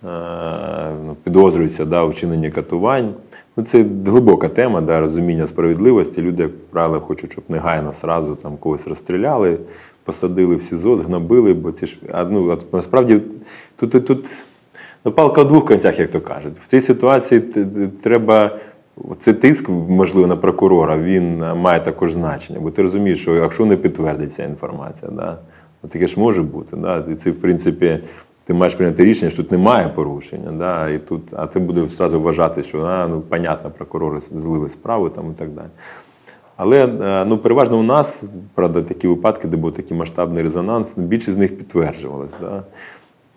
е, ну, підозрюється да, у вчиненні катувань. Ну, Це глибока тема, да, розуміння справедливості. Люди, як правило, хочуть, щоб негайно сразу там когось розстріляли посадили в СІЗО, згнобили, бо ці ж ну, насправді тут тут, тут ну, палка в двох кінцях, як то кажуть. В цій ситуації треба. Цей тиск, можливо, на прокурора, він має також значення, бо ти розумієш, що якщо не підтвердиться інформація, да, таке ж може бути. Да, І це, в принципі, ти маєш прийняти рішення, що тут немає порушення. Да, і тут, А ти будеш одразу вважати, що а, ну, понятно, прокурори злили справу там, і так далі. Але е, ну, переважно у нас, правда, такі випадки, де був такий масштабний резонанс, більшість з них підтверджувалось. Да?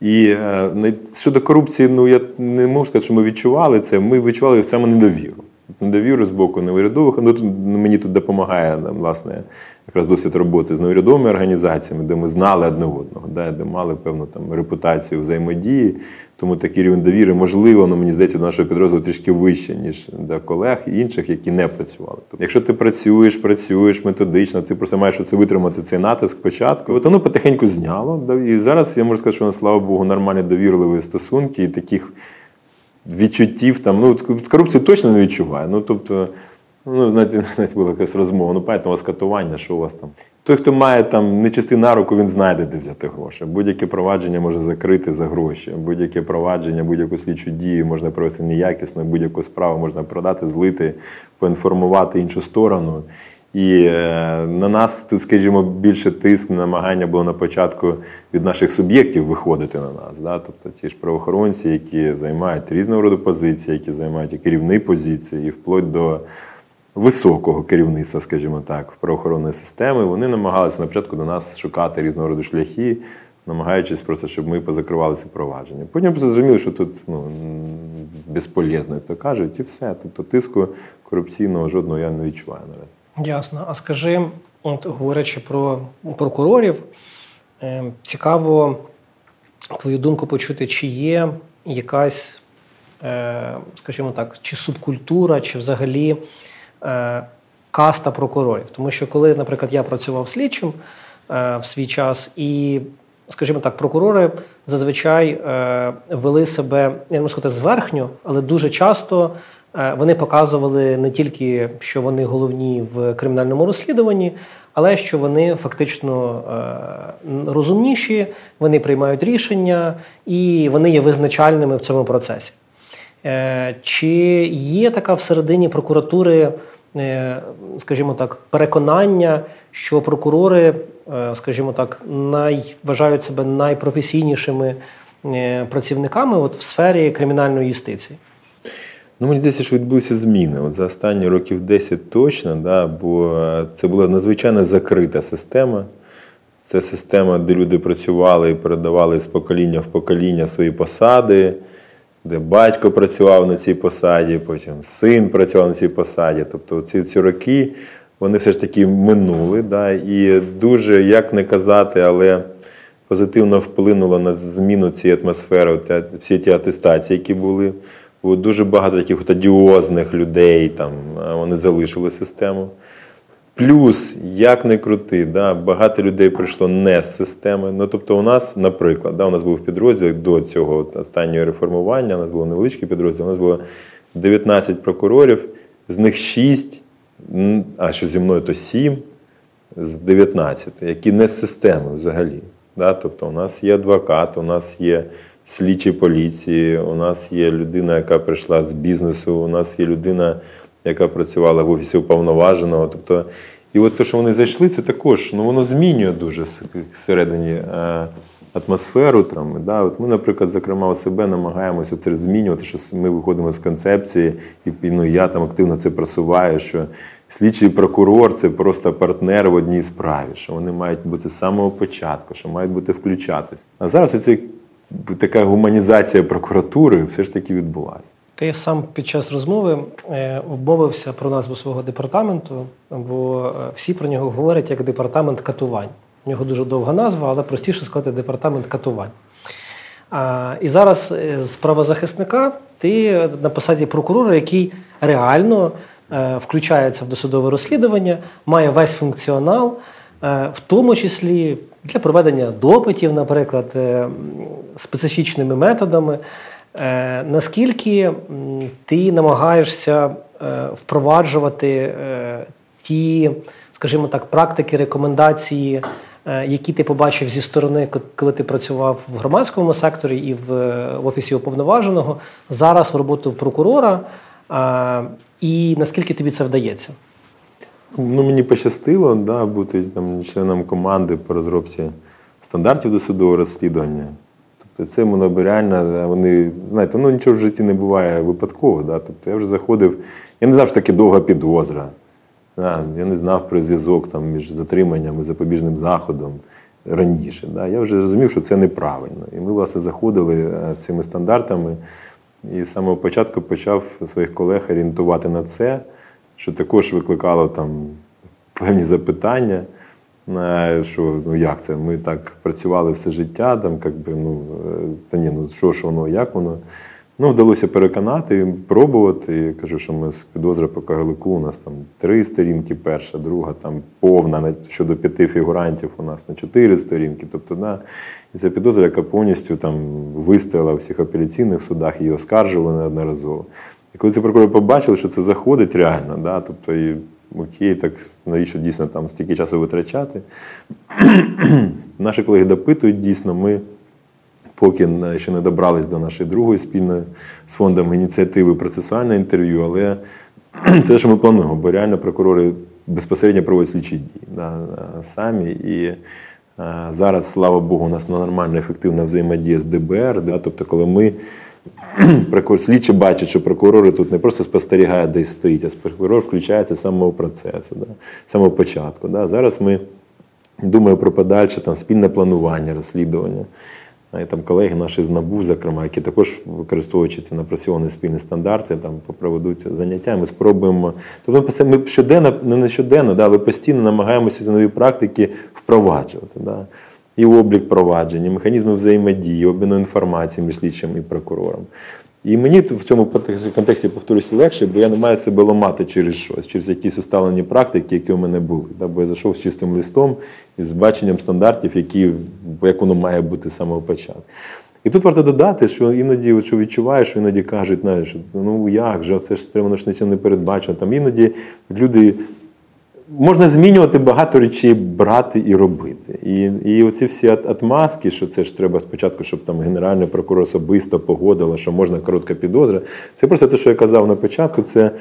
І е, щодо корупції, ну я не можу сказати, що ми відчували це. Ми відчували саме недовіру. Недовіру з боку неурядових. Ну, тут, мені тут допомагає власне якраз досвід роботи з неурядовими організаціями, де ми знали одне одного, де мали певну там репутацію взаємодії. Тому такий рівень довіри, можливо, ну, мені здається, до нашого підрозділу трішки вище, ніж до колег і інших, які не працювали. Тобто, якщо ти працюєш, працюєш методично, ти просто маєш це витримати цей натиск спочатку, от воно потихеньку зняло. І зараз я можу сказати, що слава Богу, нормальні довірливі стосунки і таких відчуттів там. Ну, корупцію точно не відчуваю. Ну, тобто, Ну, навіть, навіть була якась розмова. Ну, пам'ятаєте, у вас катування, що у вас там? Той, хто має там нечисти на руку, він знайде, де взяти гроші. Будь-яке провадження може закрити за гроші. Будь-яке провадження, будь-яку слідчу дію можна провести неякісно, будь-яку справу можна продати, злити, поінформувати іншу сторону. І е, на нас тут, скажімо, більше тиск, намагання було на початку від наших суб'єктів виходити на нас. Да? Тобто ті ж правоохоронці, які займають різного роду позиції, які займають і керівні позиції, і вплоть до високого керівництва, скажімо так, правоохоронної системи, вони намагалися на початку до нас шукати різного роду шляхи, намагаючись просто, щоб ми позакривали це провадження. Потім зрозуміли, що тут ну, безполезно, як то кажуть, і все. Тобто тиску корупційного жодного я не відчуваю наразі. Ясно. А скажи, от говорячи про прокурорів, е, цікаво твою думку почути, чи є якась, е, скажімо так, чи субкультура, чи взагалі каста прокурорів. Тому що, коли, наприклад, я працював слідчим е, в свій час, і, скажімо так, прокурори зазвичай е, вели себе, я можу сказати, зверхньо, але дуже часто. Вони показували не тільки, що вони головні в кримінальному розслідуванні, але що вони фактично розумніші, вони приймають рішення і вони є визначальними в цьому процесі. Чи є така всередині прокуратури Е, скажімо так, переконання, що прокурори, е, скажімо так, най, вважають себе найпрофесійнішими е, працівниками от в сфері кримінальної юстиції. Ну, мені здається, що відбулися зміни. От За останні років 10 точно, да, бо це була надзвичайно закрита система. Це система, де люди працювали і передавали з покоління в покоління свої посади де батько працював на цій посаді, потім син працював на цій посаді. Тобто ці ці роки вони все ж таки минули. Да, І дуже, як не казати, але позитивно вплинуло на зміну цієї атмосфери, ця, всі ті атестації, які були. Було дуже багато таких от людей, там, вони залишили систему. Плюс, як не крути, да, багато людей прийшло не з системи. Ну, тобто, у нас, наприклад, да, у нас був підрозділ до цього останнього реформування, у нас був невеличкий підрозділ, у нас було 19 прокурорів, з них 6, а що зі мною, то 7 з 19, які не з системи взагалі. Да? Тобто, у нас є адвокат, у нас є слідчі поліції, у нас є людина, яка прийшла з бізнесу, у нас є людина яка працювала в офісі уповноваженого. Тобто, і от те, що вони зайшли, це також ну, воно змінює дуже всередині е, атмосферу. Там, да? От Ми, наприклад, зокрема, у себе намагаємося це змінювати, що ми виходимо з концепції, і ну, я там активно це просуваю. що Слідчий прокурор це просто партнер в одній справі, що вони мають бути з самого початку, що мають бути включатись. А зараз оця така гуманізація прокуратури все ж таки відбулася. Ти сам під час розмови е, обмовився про назву свого департаменту, бо е, всі про нього говорять як департамент катувань. У нього дуже довга назва, але простіше сказати департамент катувань. А, І зараз е, з правозахисника ти на посаді прокурора, який реально включається в досудове розслідування, має весь функціонал, в тому числі для проведення допитів, наприклад, специфічними методами. Е, наскільки ти намагаєшся е, впроваджувати е, ті, скажімо так, практики, рекомендації, які ти побачив зі сторони, коли ти працював в громадському секторі і в офісі уповноваженого, зараз в роботу прокурора, і наскільки тобі це вдається? Ну, Мені пощастило да, бути там членом команди по розробці стандартів досудового розслідування. Тобто це моноберіальна, вони, знаєте, ну нічого в житті не буває випадково. Да? Тобто я вже заходив, я не знав, що таке довга підозра. Да? Я не знав про зв'язок там, між затриманням і запобіжним заходом раніше. Да? Я вже розумів, що це неправильно. І ми, власне, заходили е, з цими стандартами. І з самого початку почав своїх колег орієнтувати на це, що також викликало там певні запитання. Що ну як це? Ми так працювали все життя, там, як би, ну, е, та ні, ну що ж воно, як воно. Ну, вдалося переконати, пробувати. Я кажу, що ми з підозри по Кагалику, у нас там три сторінки, перша, друга, там повна щодо п'яти фігурантів у нас на чотири сторінки. Тобто, да, і ця підозра, яка повністю там вистояла в всіх апеляційних судах, її оскаржували неодноразово. І коли ці прокурори побачили, що це заходить реально, да, тобто і окей, так навіщо дійсно там стільки часу витрачати. Наші колеги допитують дійсно, ми поки ще не добрались до нашої другої спільної з фондом ініціативи процесуальне інтерв'ю, але це що ми плануємо, бо реально прокурори безпосередньо проводять слідчі дії да, самі. І е, зараз, слава Богу, у нас нормальна ефективна взаємодія з ДБР. Да, тобто, коли ми слідчі бачать, що прокурори тут не просто спостерігають, десь стоїть, а прокурор включається з самого процесу, да, з самого початку. Да. Зараз ми думаю про подальше там, спільне планування, розслідування. І там колеги наші з НАБУ, зокрема, які також використовуючи ці напрацьовані спільні стандарти, там проведуть заняття. Ми спробуємо. Тобто ми щоденно, ну не щоденно, да, але постійно намагаємося ці нові практики впроваджувати. Да. І облік проваджень, і механізми взаємодії, обміну інформації між слідчим і прокурором. І мені в цьому контексті повторюся легше, бо я не маю себе ламати через щось, через якісь усталені практики, які у мене були. Бо я зайшов з чистим листом і з баченням стандартів, які, як воно має бути з самого початку. І тут варто додати, що іноді, що відчуваєш, що іноді кажуть, знаєш, ну як же, це ж воно ж нічим не передбачено. Там іноді люди можна змінювати багато речей, брати і робити. І, і оці всі от- отмазки, що це ж треба спочатку, щоб там генеральний прокурор особисто погодила, що можна коротка підозра. Це просто те, що я казав на початку, це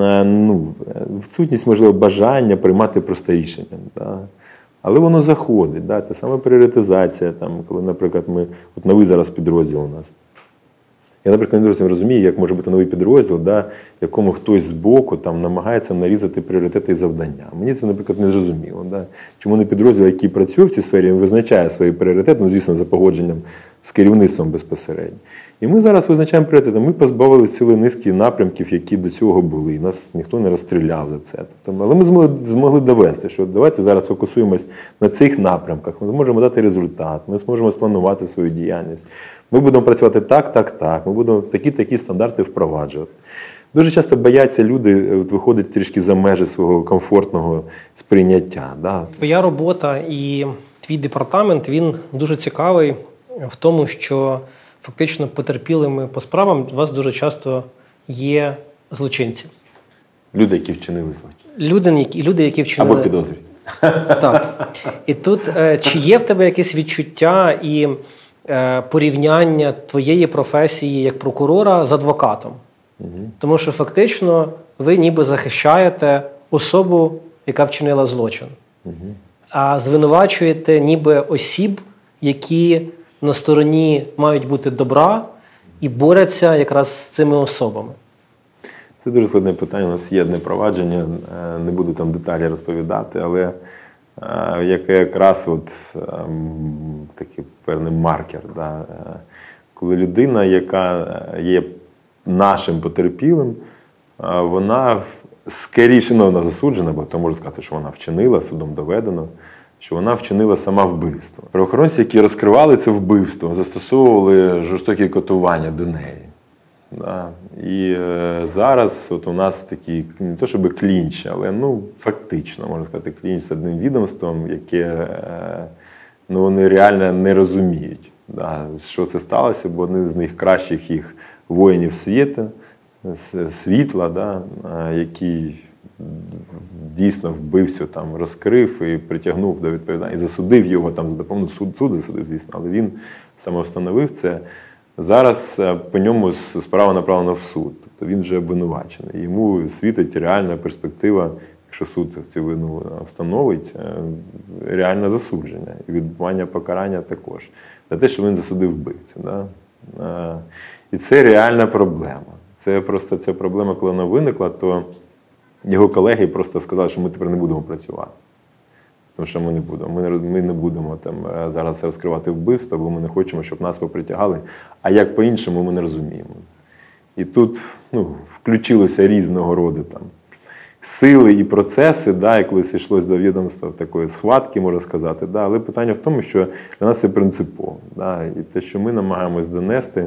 е, ну, відсутність, можливо, бажання приймати просте рішення. Да? Але воно заходить. Да? Те саме пріоритизація, там, коли, наприклад, ми, от новий зараз підрозділ у нас. Я, наприклад, не зовсім розумію, як може бути новий підрозділ, да, якому хтось збоку там намагається нарізати пріоритети і завдання. Мені це, наприклад, не зрозуміло. Да. Чому не підрозділ, який працює в цій сфері, він визначає свої пріоритети, ну, звісно, за погодженням з керівництвом безпосередньо. І ми зараз визначаємо пріоритети. Ми позбавилися цілої низки напрямків, які до цього були. І нас ніхто не розстріляв за це. Тобто, але ми змогли, змогли довести, що давайте зараз фокусуємось на цих напрямках. Ми зможемо дати результат, ми зможемо спланувати свою діяльність. Ми будемо працювати так, так, так. Ми будемо такі-такі стандарти впроваджувати. Дуже часто бояться люди е, от, виходити трішки за межі свого комфортного сприйняття. Да? Твоя робота і твій департамент він дуже цікавий в тому, що фактично потерпілими по справам у вас дуже часто є злочинці. Люди, які вчинили злочин. Люди, люди, які вчинили Або підозрюють. Так. І тут е, чи є в тебе якесь відчуття і е, порівняння твоєї професії як прокурора з адвокатом? Тому що фактично ви ніби захищаєте особу, яка вчинила злочин, а звинувачуєте ніби осіб, які на стороні мають бути добра і борються якраз з цими особами. Це дуже складне питання. У нас є одне провадження, е, не буду там деталі розповідати, але е, яке якраз от, ем, такий певний маркер. Да? Е, Коли людина, яка є нашим потерпілим, вона скоріше ну, вона засуджена, бо то можна сказати, що вона вчинила, судом доведено, що вона вчинила сама вбивство. Правоохоронці, які розкривали це вбивство, застосовували жорстокі катування до неї. Да. І е, зараз от у нас такий не то щоб клінч, але ну фактично можна сказати, клінч з одним відомством, яке е, ну, вони реально не розуміють, да, що це сталося, бо один з них кращих їх воїнів світу, світла, да, е, який дійсно вбивцю там розкрив і притягнув до відповідальності, і засудив його там за допомогою суд, суд засудив, звісно, але він самовстановив це. Зараз е, по ньому справа направлена в суд, тобто він вже обвинувачений. Йому світить реальна перспектива, якщо суд цю вину встановить, е, реальне засудження і відбування покарання також за те, що він засудив вбивцю. Да? Е, І це реальна проблема. Це просто ця проблема, коли вона виникла, то його колеги просто сказали, що ми тепер не будемо працювати. Тому що ми не будемо. Ми не, ми не будемо там е, зараз розкривати вбивства, бо ми не хочемо, щоб нас попритягали. А як по-іншому, ми не розуміємо. І тут ну, включилося різного роду там сили і процеси, да, і колись йшлось до відомства такої схватки, можна сказати. Да, але питання в тому, що для нас це принципово. Да, і те, що ми намагаємось донести,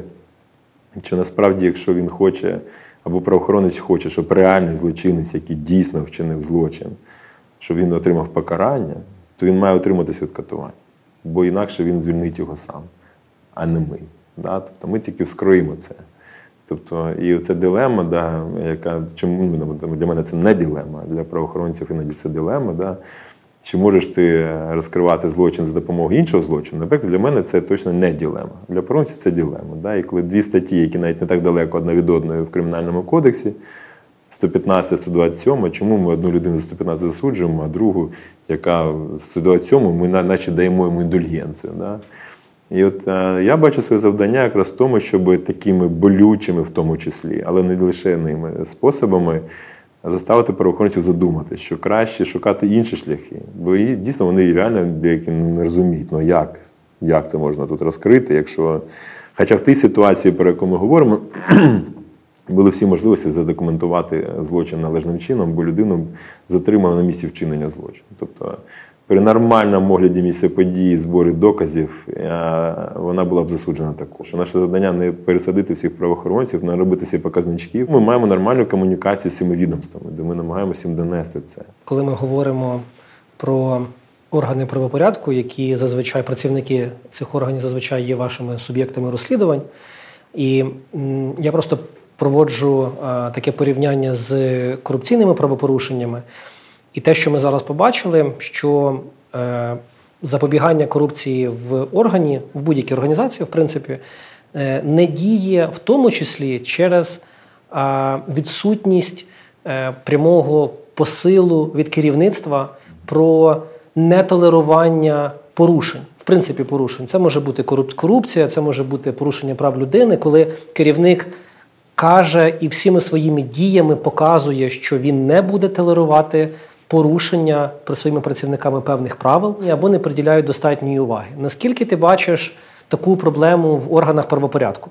що насправді, якщо він хоче, або правоохоронець хоче, щоб реальний злочинець, який дійсно вчинив злочин, щоб він отримав покарання, то він має отриматися від катування. Бо інакше він звільнить його сам, а не ми. Да? Тобто ми тільки вскроїмо це. Тобто, і ця дилема, да, яка чому ну, для мене це не дилема, для правоохоронців іноді це дилема. Да? Чи можеш ти розкривати злочин за допомогою іншого злочину? Наприклад, для мене це точно не дилема. Для правоохоронців це дилема. Да? І коли дві статті, які навіть не так далеко одна від одної в кримінальному кодексі, 115, 127, чому ми одну людину за 115 засуджуємо, а другу, яка з 127, ми наче даємо йому індульгенцію. Да? І от е, я бачу своє завдання якраз в тому, щоб такими болючими, в тому числі, але не лише ними способами заставити правоохоронців задумати, що краще шукати інші шляхи. Бо і, дійсно вони реально деякі не розуміють, ну як, як це можна тут розкрити, якщо. Хоча в тій ситуації, про яку ми говоримо, були всі можливості задокументувати злочин належним чином, бо людину затримали на місці вчинення злочину. Тобто при нормальному огляді місця події, зборі доказів, е, вона була б засуджена також. Наше завдання не пересадити всіх правоохоронців, не робити всі показничків. Ми маємо нормальну комунікацію з цими відомствами, де ми намагаємося їм донести це. Коли ми говоримо про органи правопорядку, які зазвичай працівники цих органів зазвичай є вашими суб'єктами розслідувань, і я просто проводжу таке порівняння з корупційними правопорушеннями. І те, що ми зараз побачили, що е, запобігання корупції в органі, в будь-якій організації, в принципі, е, не діє в тому числі через е, відсутність прямого посилу від керівництва про нетолерування порушень. В принципі, порушень. Це може бути корупція, це може бути порушення прав людини, коли керівник каже і всіми своїми діями показує, що він не буде толерувати порушення при своїми працівниками певних правил або не приділяють достатньої уваги. Наскільки ти бачиш таку проблему в органах правопорядку?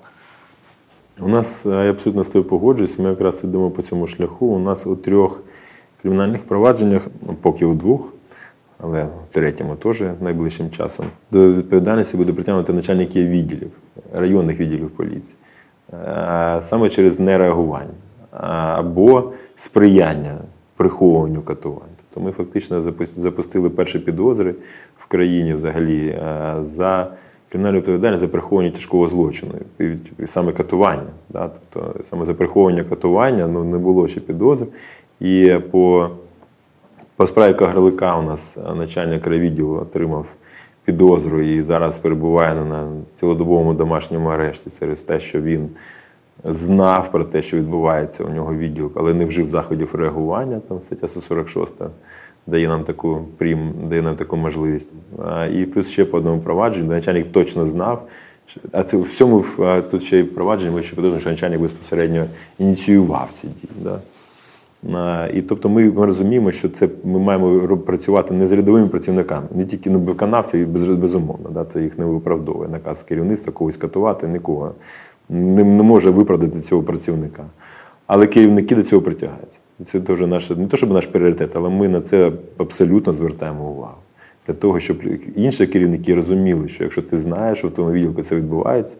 У нас е, я абсолютно з тобою погоджуюсь. Ми якраз йдемо по цьому шляху. У нас у трьох кримінальних провадженнях, ну, поки у двох, але в третьому теж найближчим часом, до відповідальності буде притягнути начальники відділів, районних відділів поліції, е, саме через нереагування або сприяння приховуванню катувань. Тобто ми фактично запустили перші підозри в країні взагалі е, за кримінальну відповідальність за приховування тяжкого злочину, і саме катування. Да? Тобто саме за приховування катування ну, не було ще підозр. І по по справі Кагарлика у нас начальник райвідділу отримав підозру і зараз перебуває на цілодобовому домашньому арешті через те, що він знав про те, що відбувається у нього відділок, але не вжив заходів реагування. Там стаття 146 дає нам таку прим, дає нам таку можливість. І плюс ще по одному провадженню, начальник точно знав. А це в цьому тут ще й провадження, ми ще подумали, що начальник безпосередньо ініціював ці дії. Да? І тобто ми, розуміємо, що це ми маємо працювати не з рядовими працівниками, не тільки ну, виконавців, безумовно, да? це їх не виправдовує наказ керівництва когось катувати, нікого не, не може виправдати цього працівника. Але керівники до цього притягаються. І Це теж наш, не то, щоб наш пріоритет, але ми на це абсолютно звертаємо увагу. Для того, щоб інші керівники розуміли, що якщо ти знаєш, що в тому відділку це відбувається,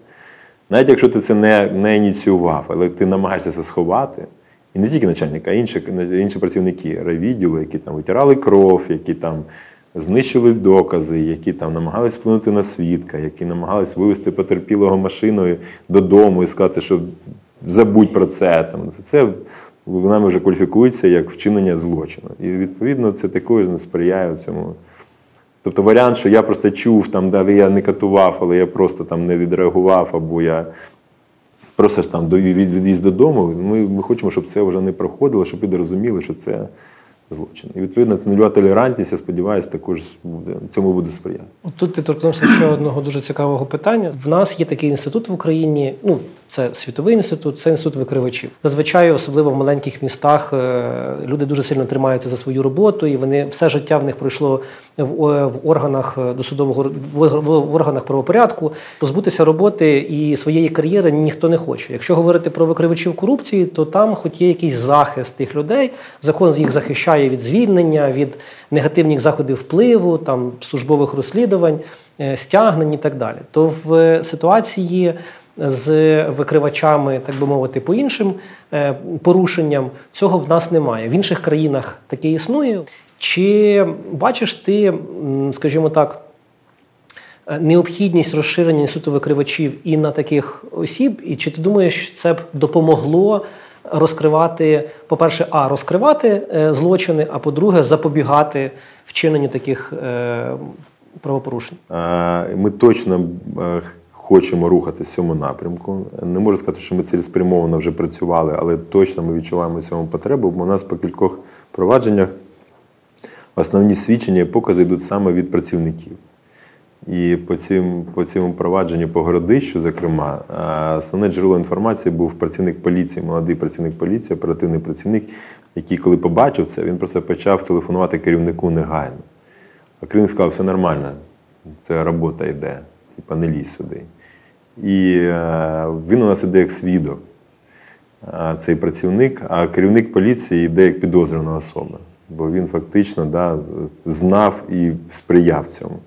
навіть якщо ти це не не ініціював, але ти намагаєшся це сховати, і не тільки начальник, а інші інші працівники райвідділу, які там витирали кров, які там знищили докази, які там намагались вплинути на свідка, які намагались вивезти потерпілого машиною додому і сказати, що забудь про це. Там Це нами вже кваліфікується як вчинення злочину. І відповідно це також не сприяє цьому. Тобто варіант, що я просто чув, там, але я не катував, але я просто там не відреагував, або я просто ж там відвіз додому. Ми ми хочемо, щоб це вже не проходило, щоб люди розуміли, що це злочин. І відповідно це нульова толерантність, я сподіваюся, також буде цьому буде сприяти. Тут ти торкнувся ще одного дуже цікавого питання. В нас є такий інститут в Україні. Ну Це світовий інститут, це інститут викривачів. Зазвичай, особливо в маленьких містах, е, люди дуже сильно тримаються за свою роботу, і вони все життя в них пройшло в, в органах досудового в органах правопорядку. Позбутися роботи і своєї кар'єри ніхто не хоче. Якщо говорити про викривачів корупції, то там, хоч є якийсь захист тих людей, закон їх захищає від звільнення, від негативних заходів впливу, там службових розслідувань, е, стягнень і так далі. То в ситуації з викривачами, так би мовити, по іншим е, порушенням цього в нас немає. В інших країнах таке існує. Чи бачиш ти, скажімо так, е, необхідність розширення інституту викривачів і на таких осіб? І чи ти думаєш, це б допомогло розкривати, по-перше, а розкривати е, злочини, а по-друге, запобігати вчиненню таких правопорушень? Ми точно хочемо рухатися в цьому напрямку. Не можу сказати, що ми цілеспрямовано вже працювали, але точно ми відчуваємо цьому потребу, бо у нас по кількох провадженнях основні свідчення і покази йдуть саме від працівників. І по цим, по цьому провадженню по городищу, зокрема, основне джерело інформації був працівник поліції, молодий працівник поліції, оперативний працівник, який, коли побачив це, він просто почав телефонувати керівнику негайно. А керівник сказав, все нормально, це робота йде, типа не лізь сюди. І е, він у нас іде як свідок, цей працівник, а керівник поліції йде як підозрювана особа, бо він фактично да, знав і сприяв цьому.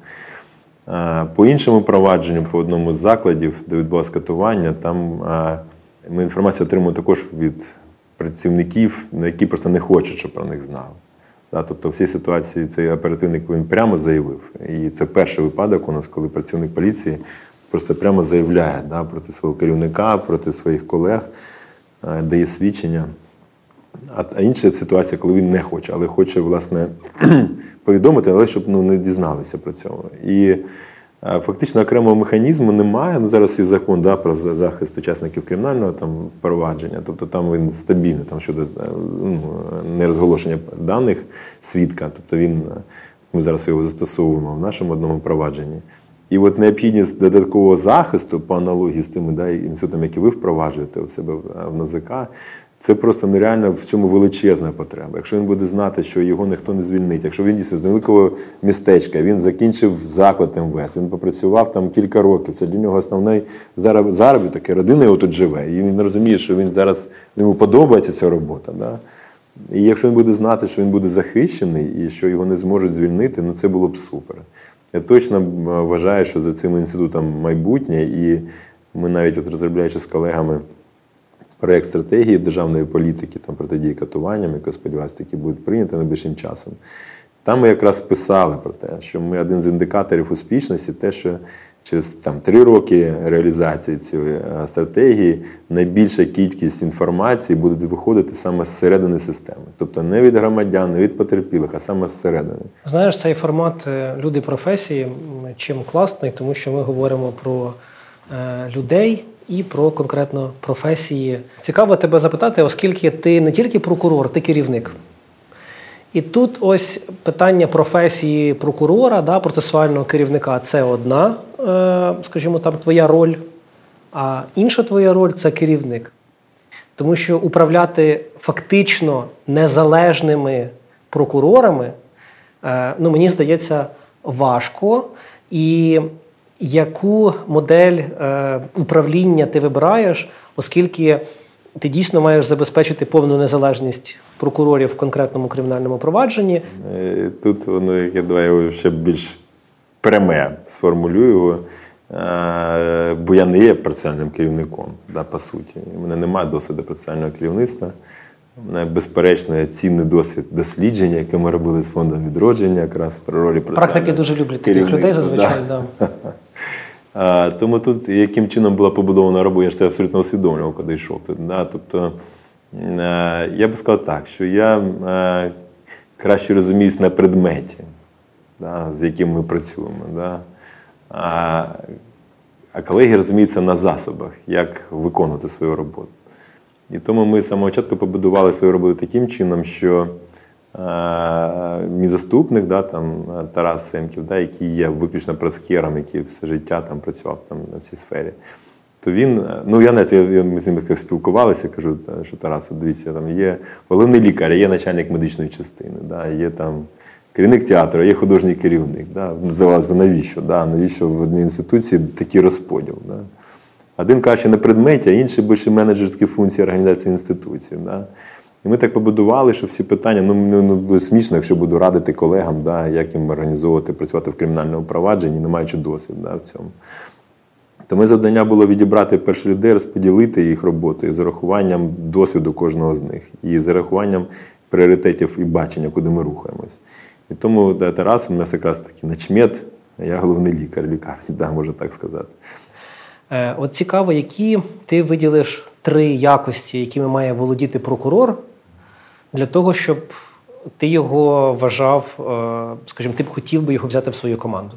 По іншому провадженню, по одному з закладів, де відбулося катування, там ми інформацію отримуємо також від працівників, які просто не хочуть, щоб про них знали. Тобто, в цій ситуації цей оперативник він прямо заявив. І це перший випадок у нас, коли працівник поліції просто прямо заявляє да, проти свого керівника, проти своїх колег, е, дає свідчення. А інша ситуація, коли він не хоче, але хоче, власне, повідомити, але щоб ну, не дізналися про цього. І е, фактично окремого механізму немає. Ну, Зараз є закон да, про захист учасників кримінального там, провадження, тобто там він стабільний там, щодо е, ну, нерозголошення даних свідка. Тобто він, ми зараз його застосовуємо в нашому одному провадженні. І от необхідність додаткового захисту по аналогії з тими да, інститутами, які ви впроваджуєте у себе в НАЗК, це просто нереально в цьому величезна потреба. Якщо він буде знати, що його ніхто не звільнить, якщо він дійсно з великого містечка, він закінчив заклад МВС, він попрацював там кілька років. Це для нього основний заробіток, і родина його тут живе. І він розуміє, що він зараз йому подобається ця робота. Да? І якщо він буде знати, що він буде захищений і що його не зможуть звільнити, ну це було б супер. Я точно вважаю, що за цим інститутом майбутнє, і ми навіть от розробляючи з колегами проєкт стратегії державної політики там протидії катуванням, який сподіваюся, таки будуть прийняті найближчим часом. Там ми якраз писали про те, що ми один з індикаторів успішності, те, що через там три роки реалізації цієї е, стратегії найбільша кількість інформації буде виходити саме з середини системи, тобто не від громадян, не від потерпілих, а саме з середини. Знаєш, цей формат е, люди професії чим класний, тому що ми говоримо про е, людей. І про конкретно професії цікаво тебе запитати, оскільки ти не тільки прокурор, ти керівник. І тут ось питання професії прокурора, да, процесуального керівника це одна, е, скажімо, там твоя роль, а інша твоя роль це керівник. Тому що управляти фактично незалежними прокурорами, е, ну, мені здається, важко. І яку модель е, управління ти вибираєш, оскільки ти дійсно маєш забезпечити повну незалежність прокурорів в конкретному кримінальному провадженні. Е, тут воно, я давай його ще більш пряме сформулюю його. Е, бо я не є процесуальним керівником, да, по суті. У мене немає досвіду процесуального керівництва. У мене безперечно цінний досвід дослідження, яке ми робили з фондом відродження, якраз про ролі Практики дуже люблять таких людей зазвичай. Да. да. Тому тут яким чином була побудована робота, я ж це абсолютно усвідомлював, коли йшов тут. Да? Тобто е, я би сказав так, що я е, краще розуміюсь на предметі, да? з яким ми працюємо. Да? А а колеги розуміються на засобах, як виконувати свою роботу. І тому ми з самого початку побудували свою роботу таким чином, що мій заступник, да, там, Тарас Семків, да, який є виключно прескером, який все життя там працював там, на цій сфері. То він, ну я навіть я, я, ми з ним спілкувалися, кажу, що Тарас, дивіться, там є головний лікар, є начальник медичної частини, да, є там керівник театру, є художній керівник. Да. Здавалось би, навіщо? Да, навіщо в одній інституції такий розподіл? Да. Один каже на предметі, а інший більше менеджерські функції організації інституції. Да. І ми так побудували, що всі питання, ну, ну, ну смішно, якщо буду радити колегам, да, як їм організовувати, працювати в кримінальному провадженні, не маючи досвіду да, в цьому. То ми завдання було відібрати перших людей, розподілити їх роботу з урахуванням досвіду кожного з них, і з урахуванням пріоритетів і бачення, куди ми рухаємось. І тому да, Тарас у нас якраз такий начмет, а я головний лікар лікарні, да, можу так сказати. Е, От цікаво, які ти виділиш три якості, якими має володіти прокурор, для того, щоб ти його вважав, е, скажімо, ти б хотів би його взяти в свою команду.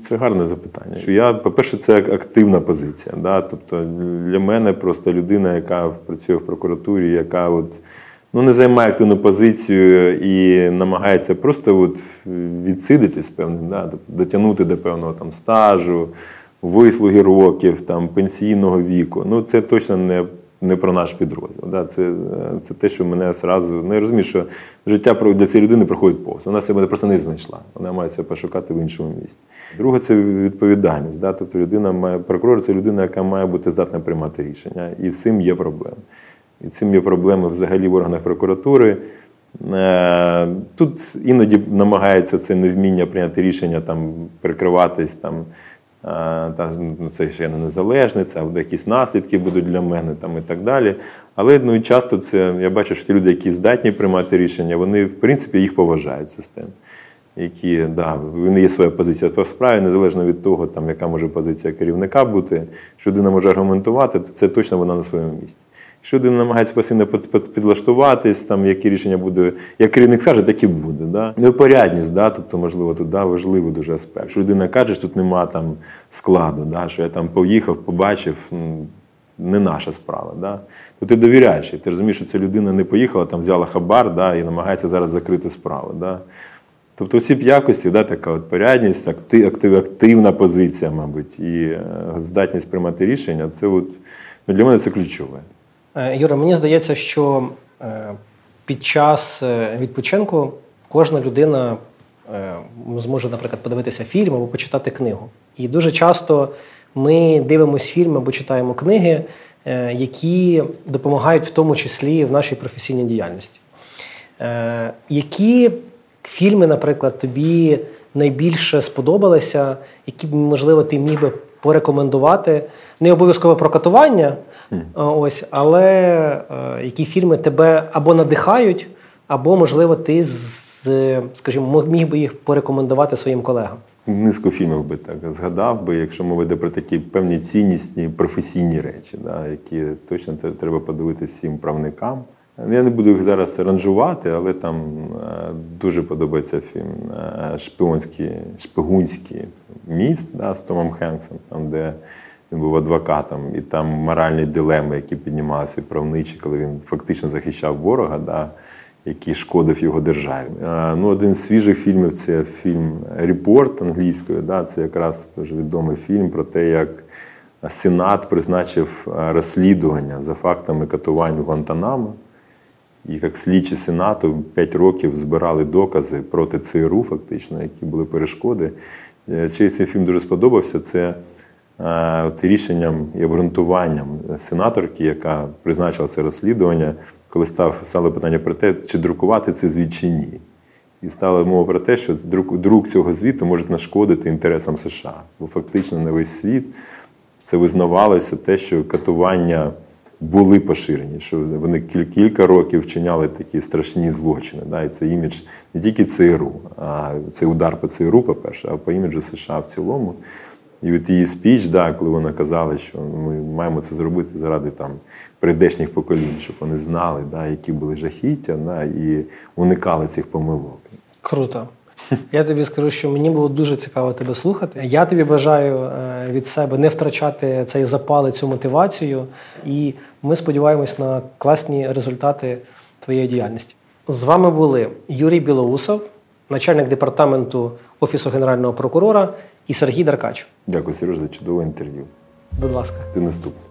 Це гарне запитання. Що я, по-перше, це активна позиція. Да? Тобто для мене просто людина, яка працює в прокуратурі, яка от, ну, не займає активну позицію і намагається просто от відсидитись певним, да? тобто дотягнути до певного там стажу, вислуги років, там, пенсійного віку. Ну, це точно не. Не про наш підрозділ. Да? Це, це те, що мене зразу. Ну, я розумію, що життя для цієї людини проходить повз. Вона себе просто не знайшла. Вона має себе пошукати в іншому місці. Друге, це відповідальність. Да? Тобто людина має прокурор це людина, яка має бути здатна приймати рішення. І з цим є проблеми. І цим є проблеми взагалі в органах прокуратури. Е, Тут іноді намагається це невміння прийняти рішення, там прикриватись там. Та, ну, це ще не незалежниця, або якісь наслідки будуть для мене там, і так далі. Але ну, часто це я бачу, що ті люди, які здатні приймати рішення, вони в принципі їх поважають системи. Які да, вони є своя позиція по справі, незалежно від того, там, яка може позиція керівника бути, що людина може аргументувати, то це точно вона на своєму місці. Якщо людина намагається постійно під- під- підлаштуватись, там, які рішення буде, як керівник скаже, так і буде. Да? Непорядність, да? тобто, можливо, тут да, важливий дуже аспект. Якщо людина каже, що тут нема там складу, да? що я там поїхав, побачив, не наша справа. Да? То ти довіряєш, ти розумієш, що ця людина не поїхала, там взяла хабар да, і намагається зараз закрити справу. Да? Тобто всі б якості, да, така от порядність, акти- актив, активна позиція, мабуть, і е, здатність приймати рішення, це от, ну, для мене це ключове. Е, Юра, мені здається, що е, під час е, відпочинку кожна людина зможе, наприклад, подивитися фільм або почитати книгу. І дуже часто ми дивимося фільми або читаємо книги, які допомагають в тому числі в нашій професійній діяльності. Які фільми, наприклад, тобі найбільше сподобалися, які б, можливо, ти міг би порекомендувати? Не обов'язково про катування, ось, але е, які фільми тебе або надихають, або, можливо, ти з, скажімо, мо- міг би їх порекомендувати своїм колегам. Низку фільмів би так згадав би, якщо мова йде про такі певні ціннісні професійні речі, да, які точно треба подивитися всім правникам. Я не буду їх зараз ранжувати, але там е, дуже подобається фільм е, шпіонський, шпигунський міст да, з Томом Хенксом, там, де він був адвокатом, і там моральні дилеми, які піднімалися правничі, коли він фактично захищав ворога. Да, який шкодив його державі. Е, Ну, один з свіжих фільмів це фільм Репорт англійською. Да, це якраз дуже відомий фільм про те, як Сенат призначив е, розслідування за фактами катувань в Гуантанамо. І як слідчі Сенату 5 років збирали докази проти ЦРУ, фактично, які були перешкоди. Е, Чий цей фільм дуже сподобався, це от рішенням і обґрунтуванням сенаторки, яка призначила це розслідування, коли став, стало питання про те, чи друкувати цей звіт чи ні. І стала мова про те, що друк, цього звіту може нашкодити інтересам США. Бо фактично на весь світ це визнавалося те, що катування були поширені, що вони кіль- кілька років вчиняли такі страшні злочини. Да? І це імідж не тільки ЦРУ, а це удар по ЦРУ, по-перше, а по іміджу США в цілому. І от її спіч, да, коли вона казала, що ми маємо це зробити заради там прийдешніх поколінь, щоб вони знали, да, які були жахіття, да, і уникали цих помилок. Круто. Я тобі скажу, що мені було дуже цікаво тебе слухати. Я тобі бажаю е, від себе не втрачати цей запал цю мотивацію, і ми сподіваємось на класні результати твоєї діяльності. З вами були Юрій Білоусов, начальник департаменту Офісу Генерального прокурора, і Сергій Даркач. Дякую, Сереж, за чудове інтерв'ю. Будь ласка. Ти наступний.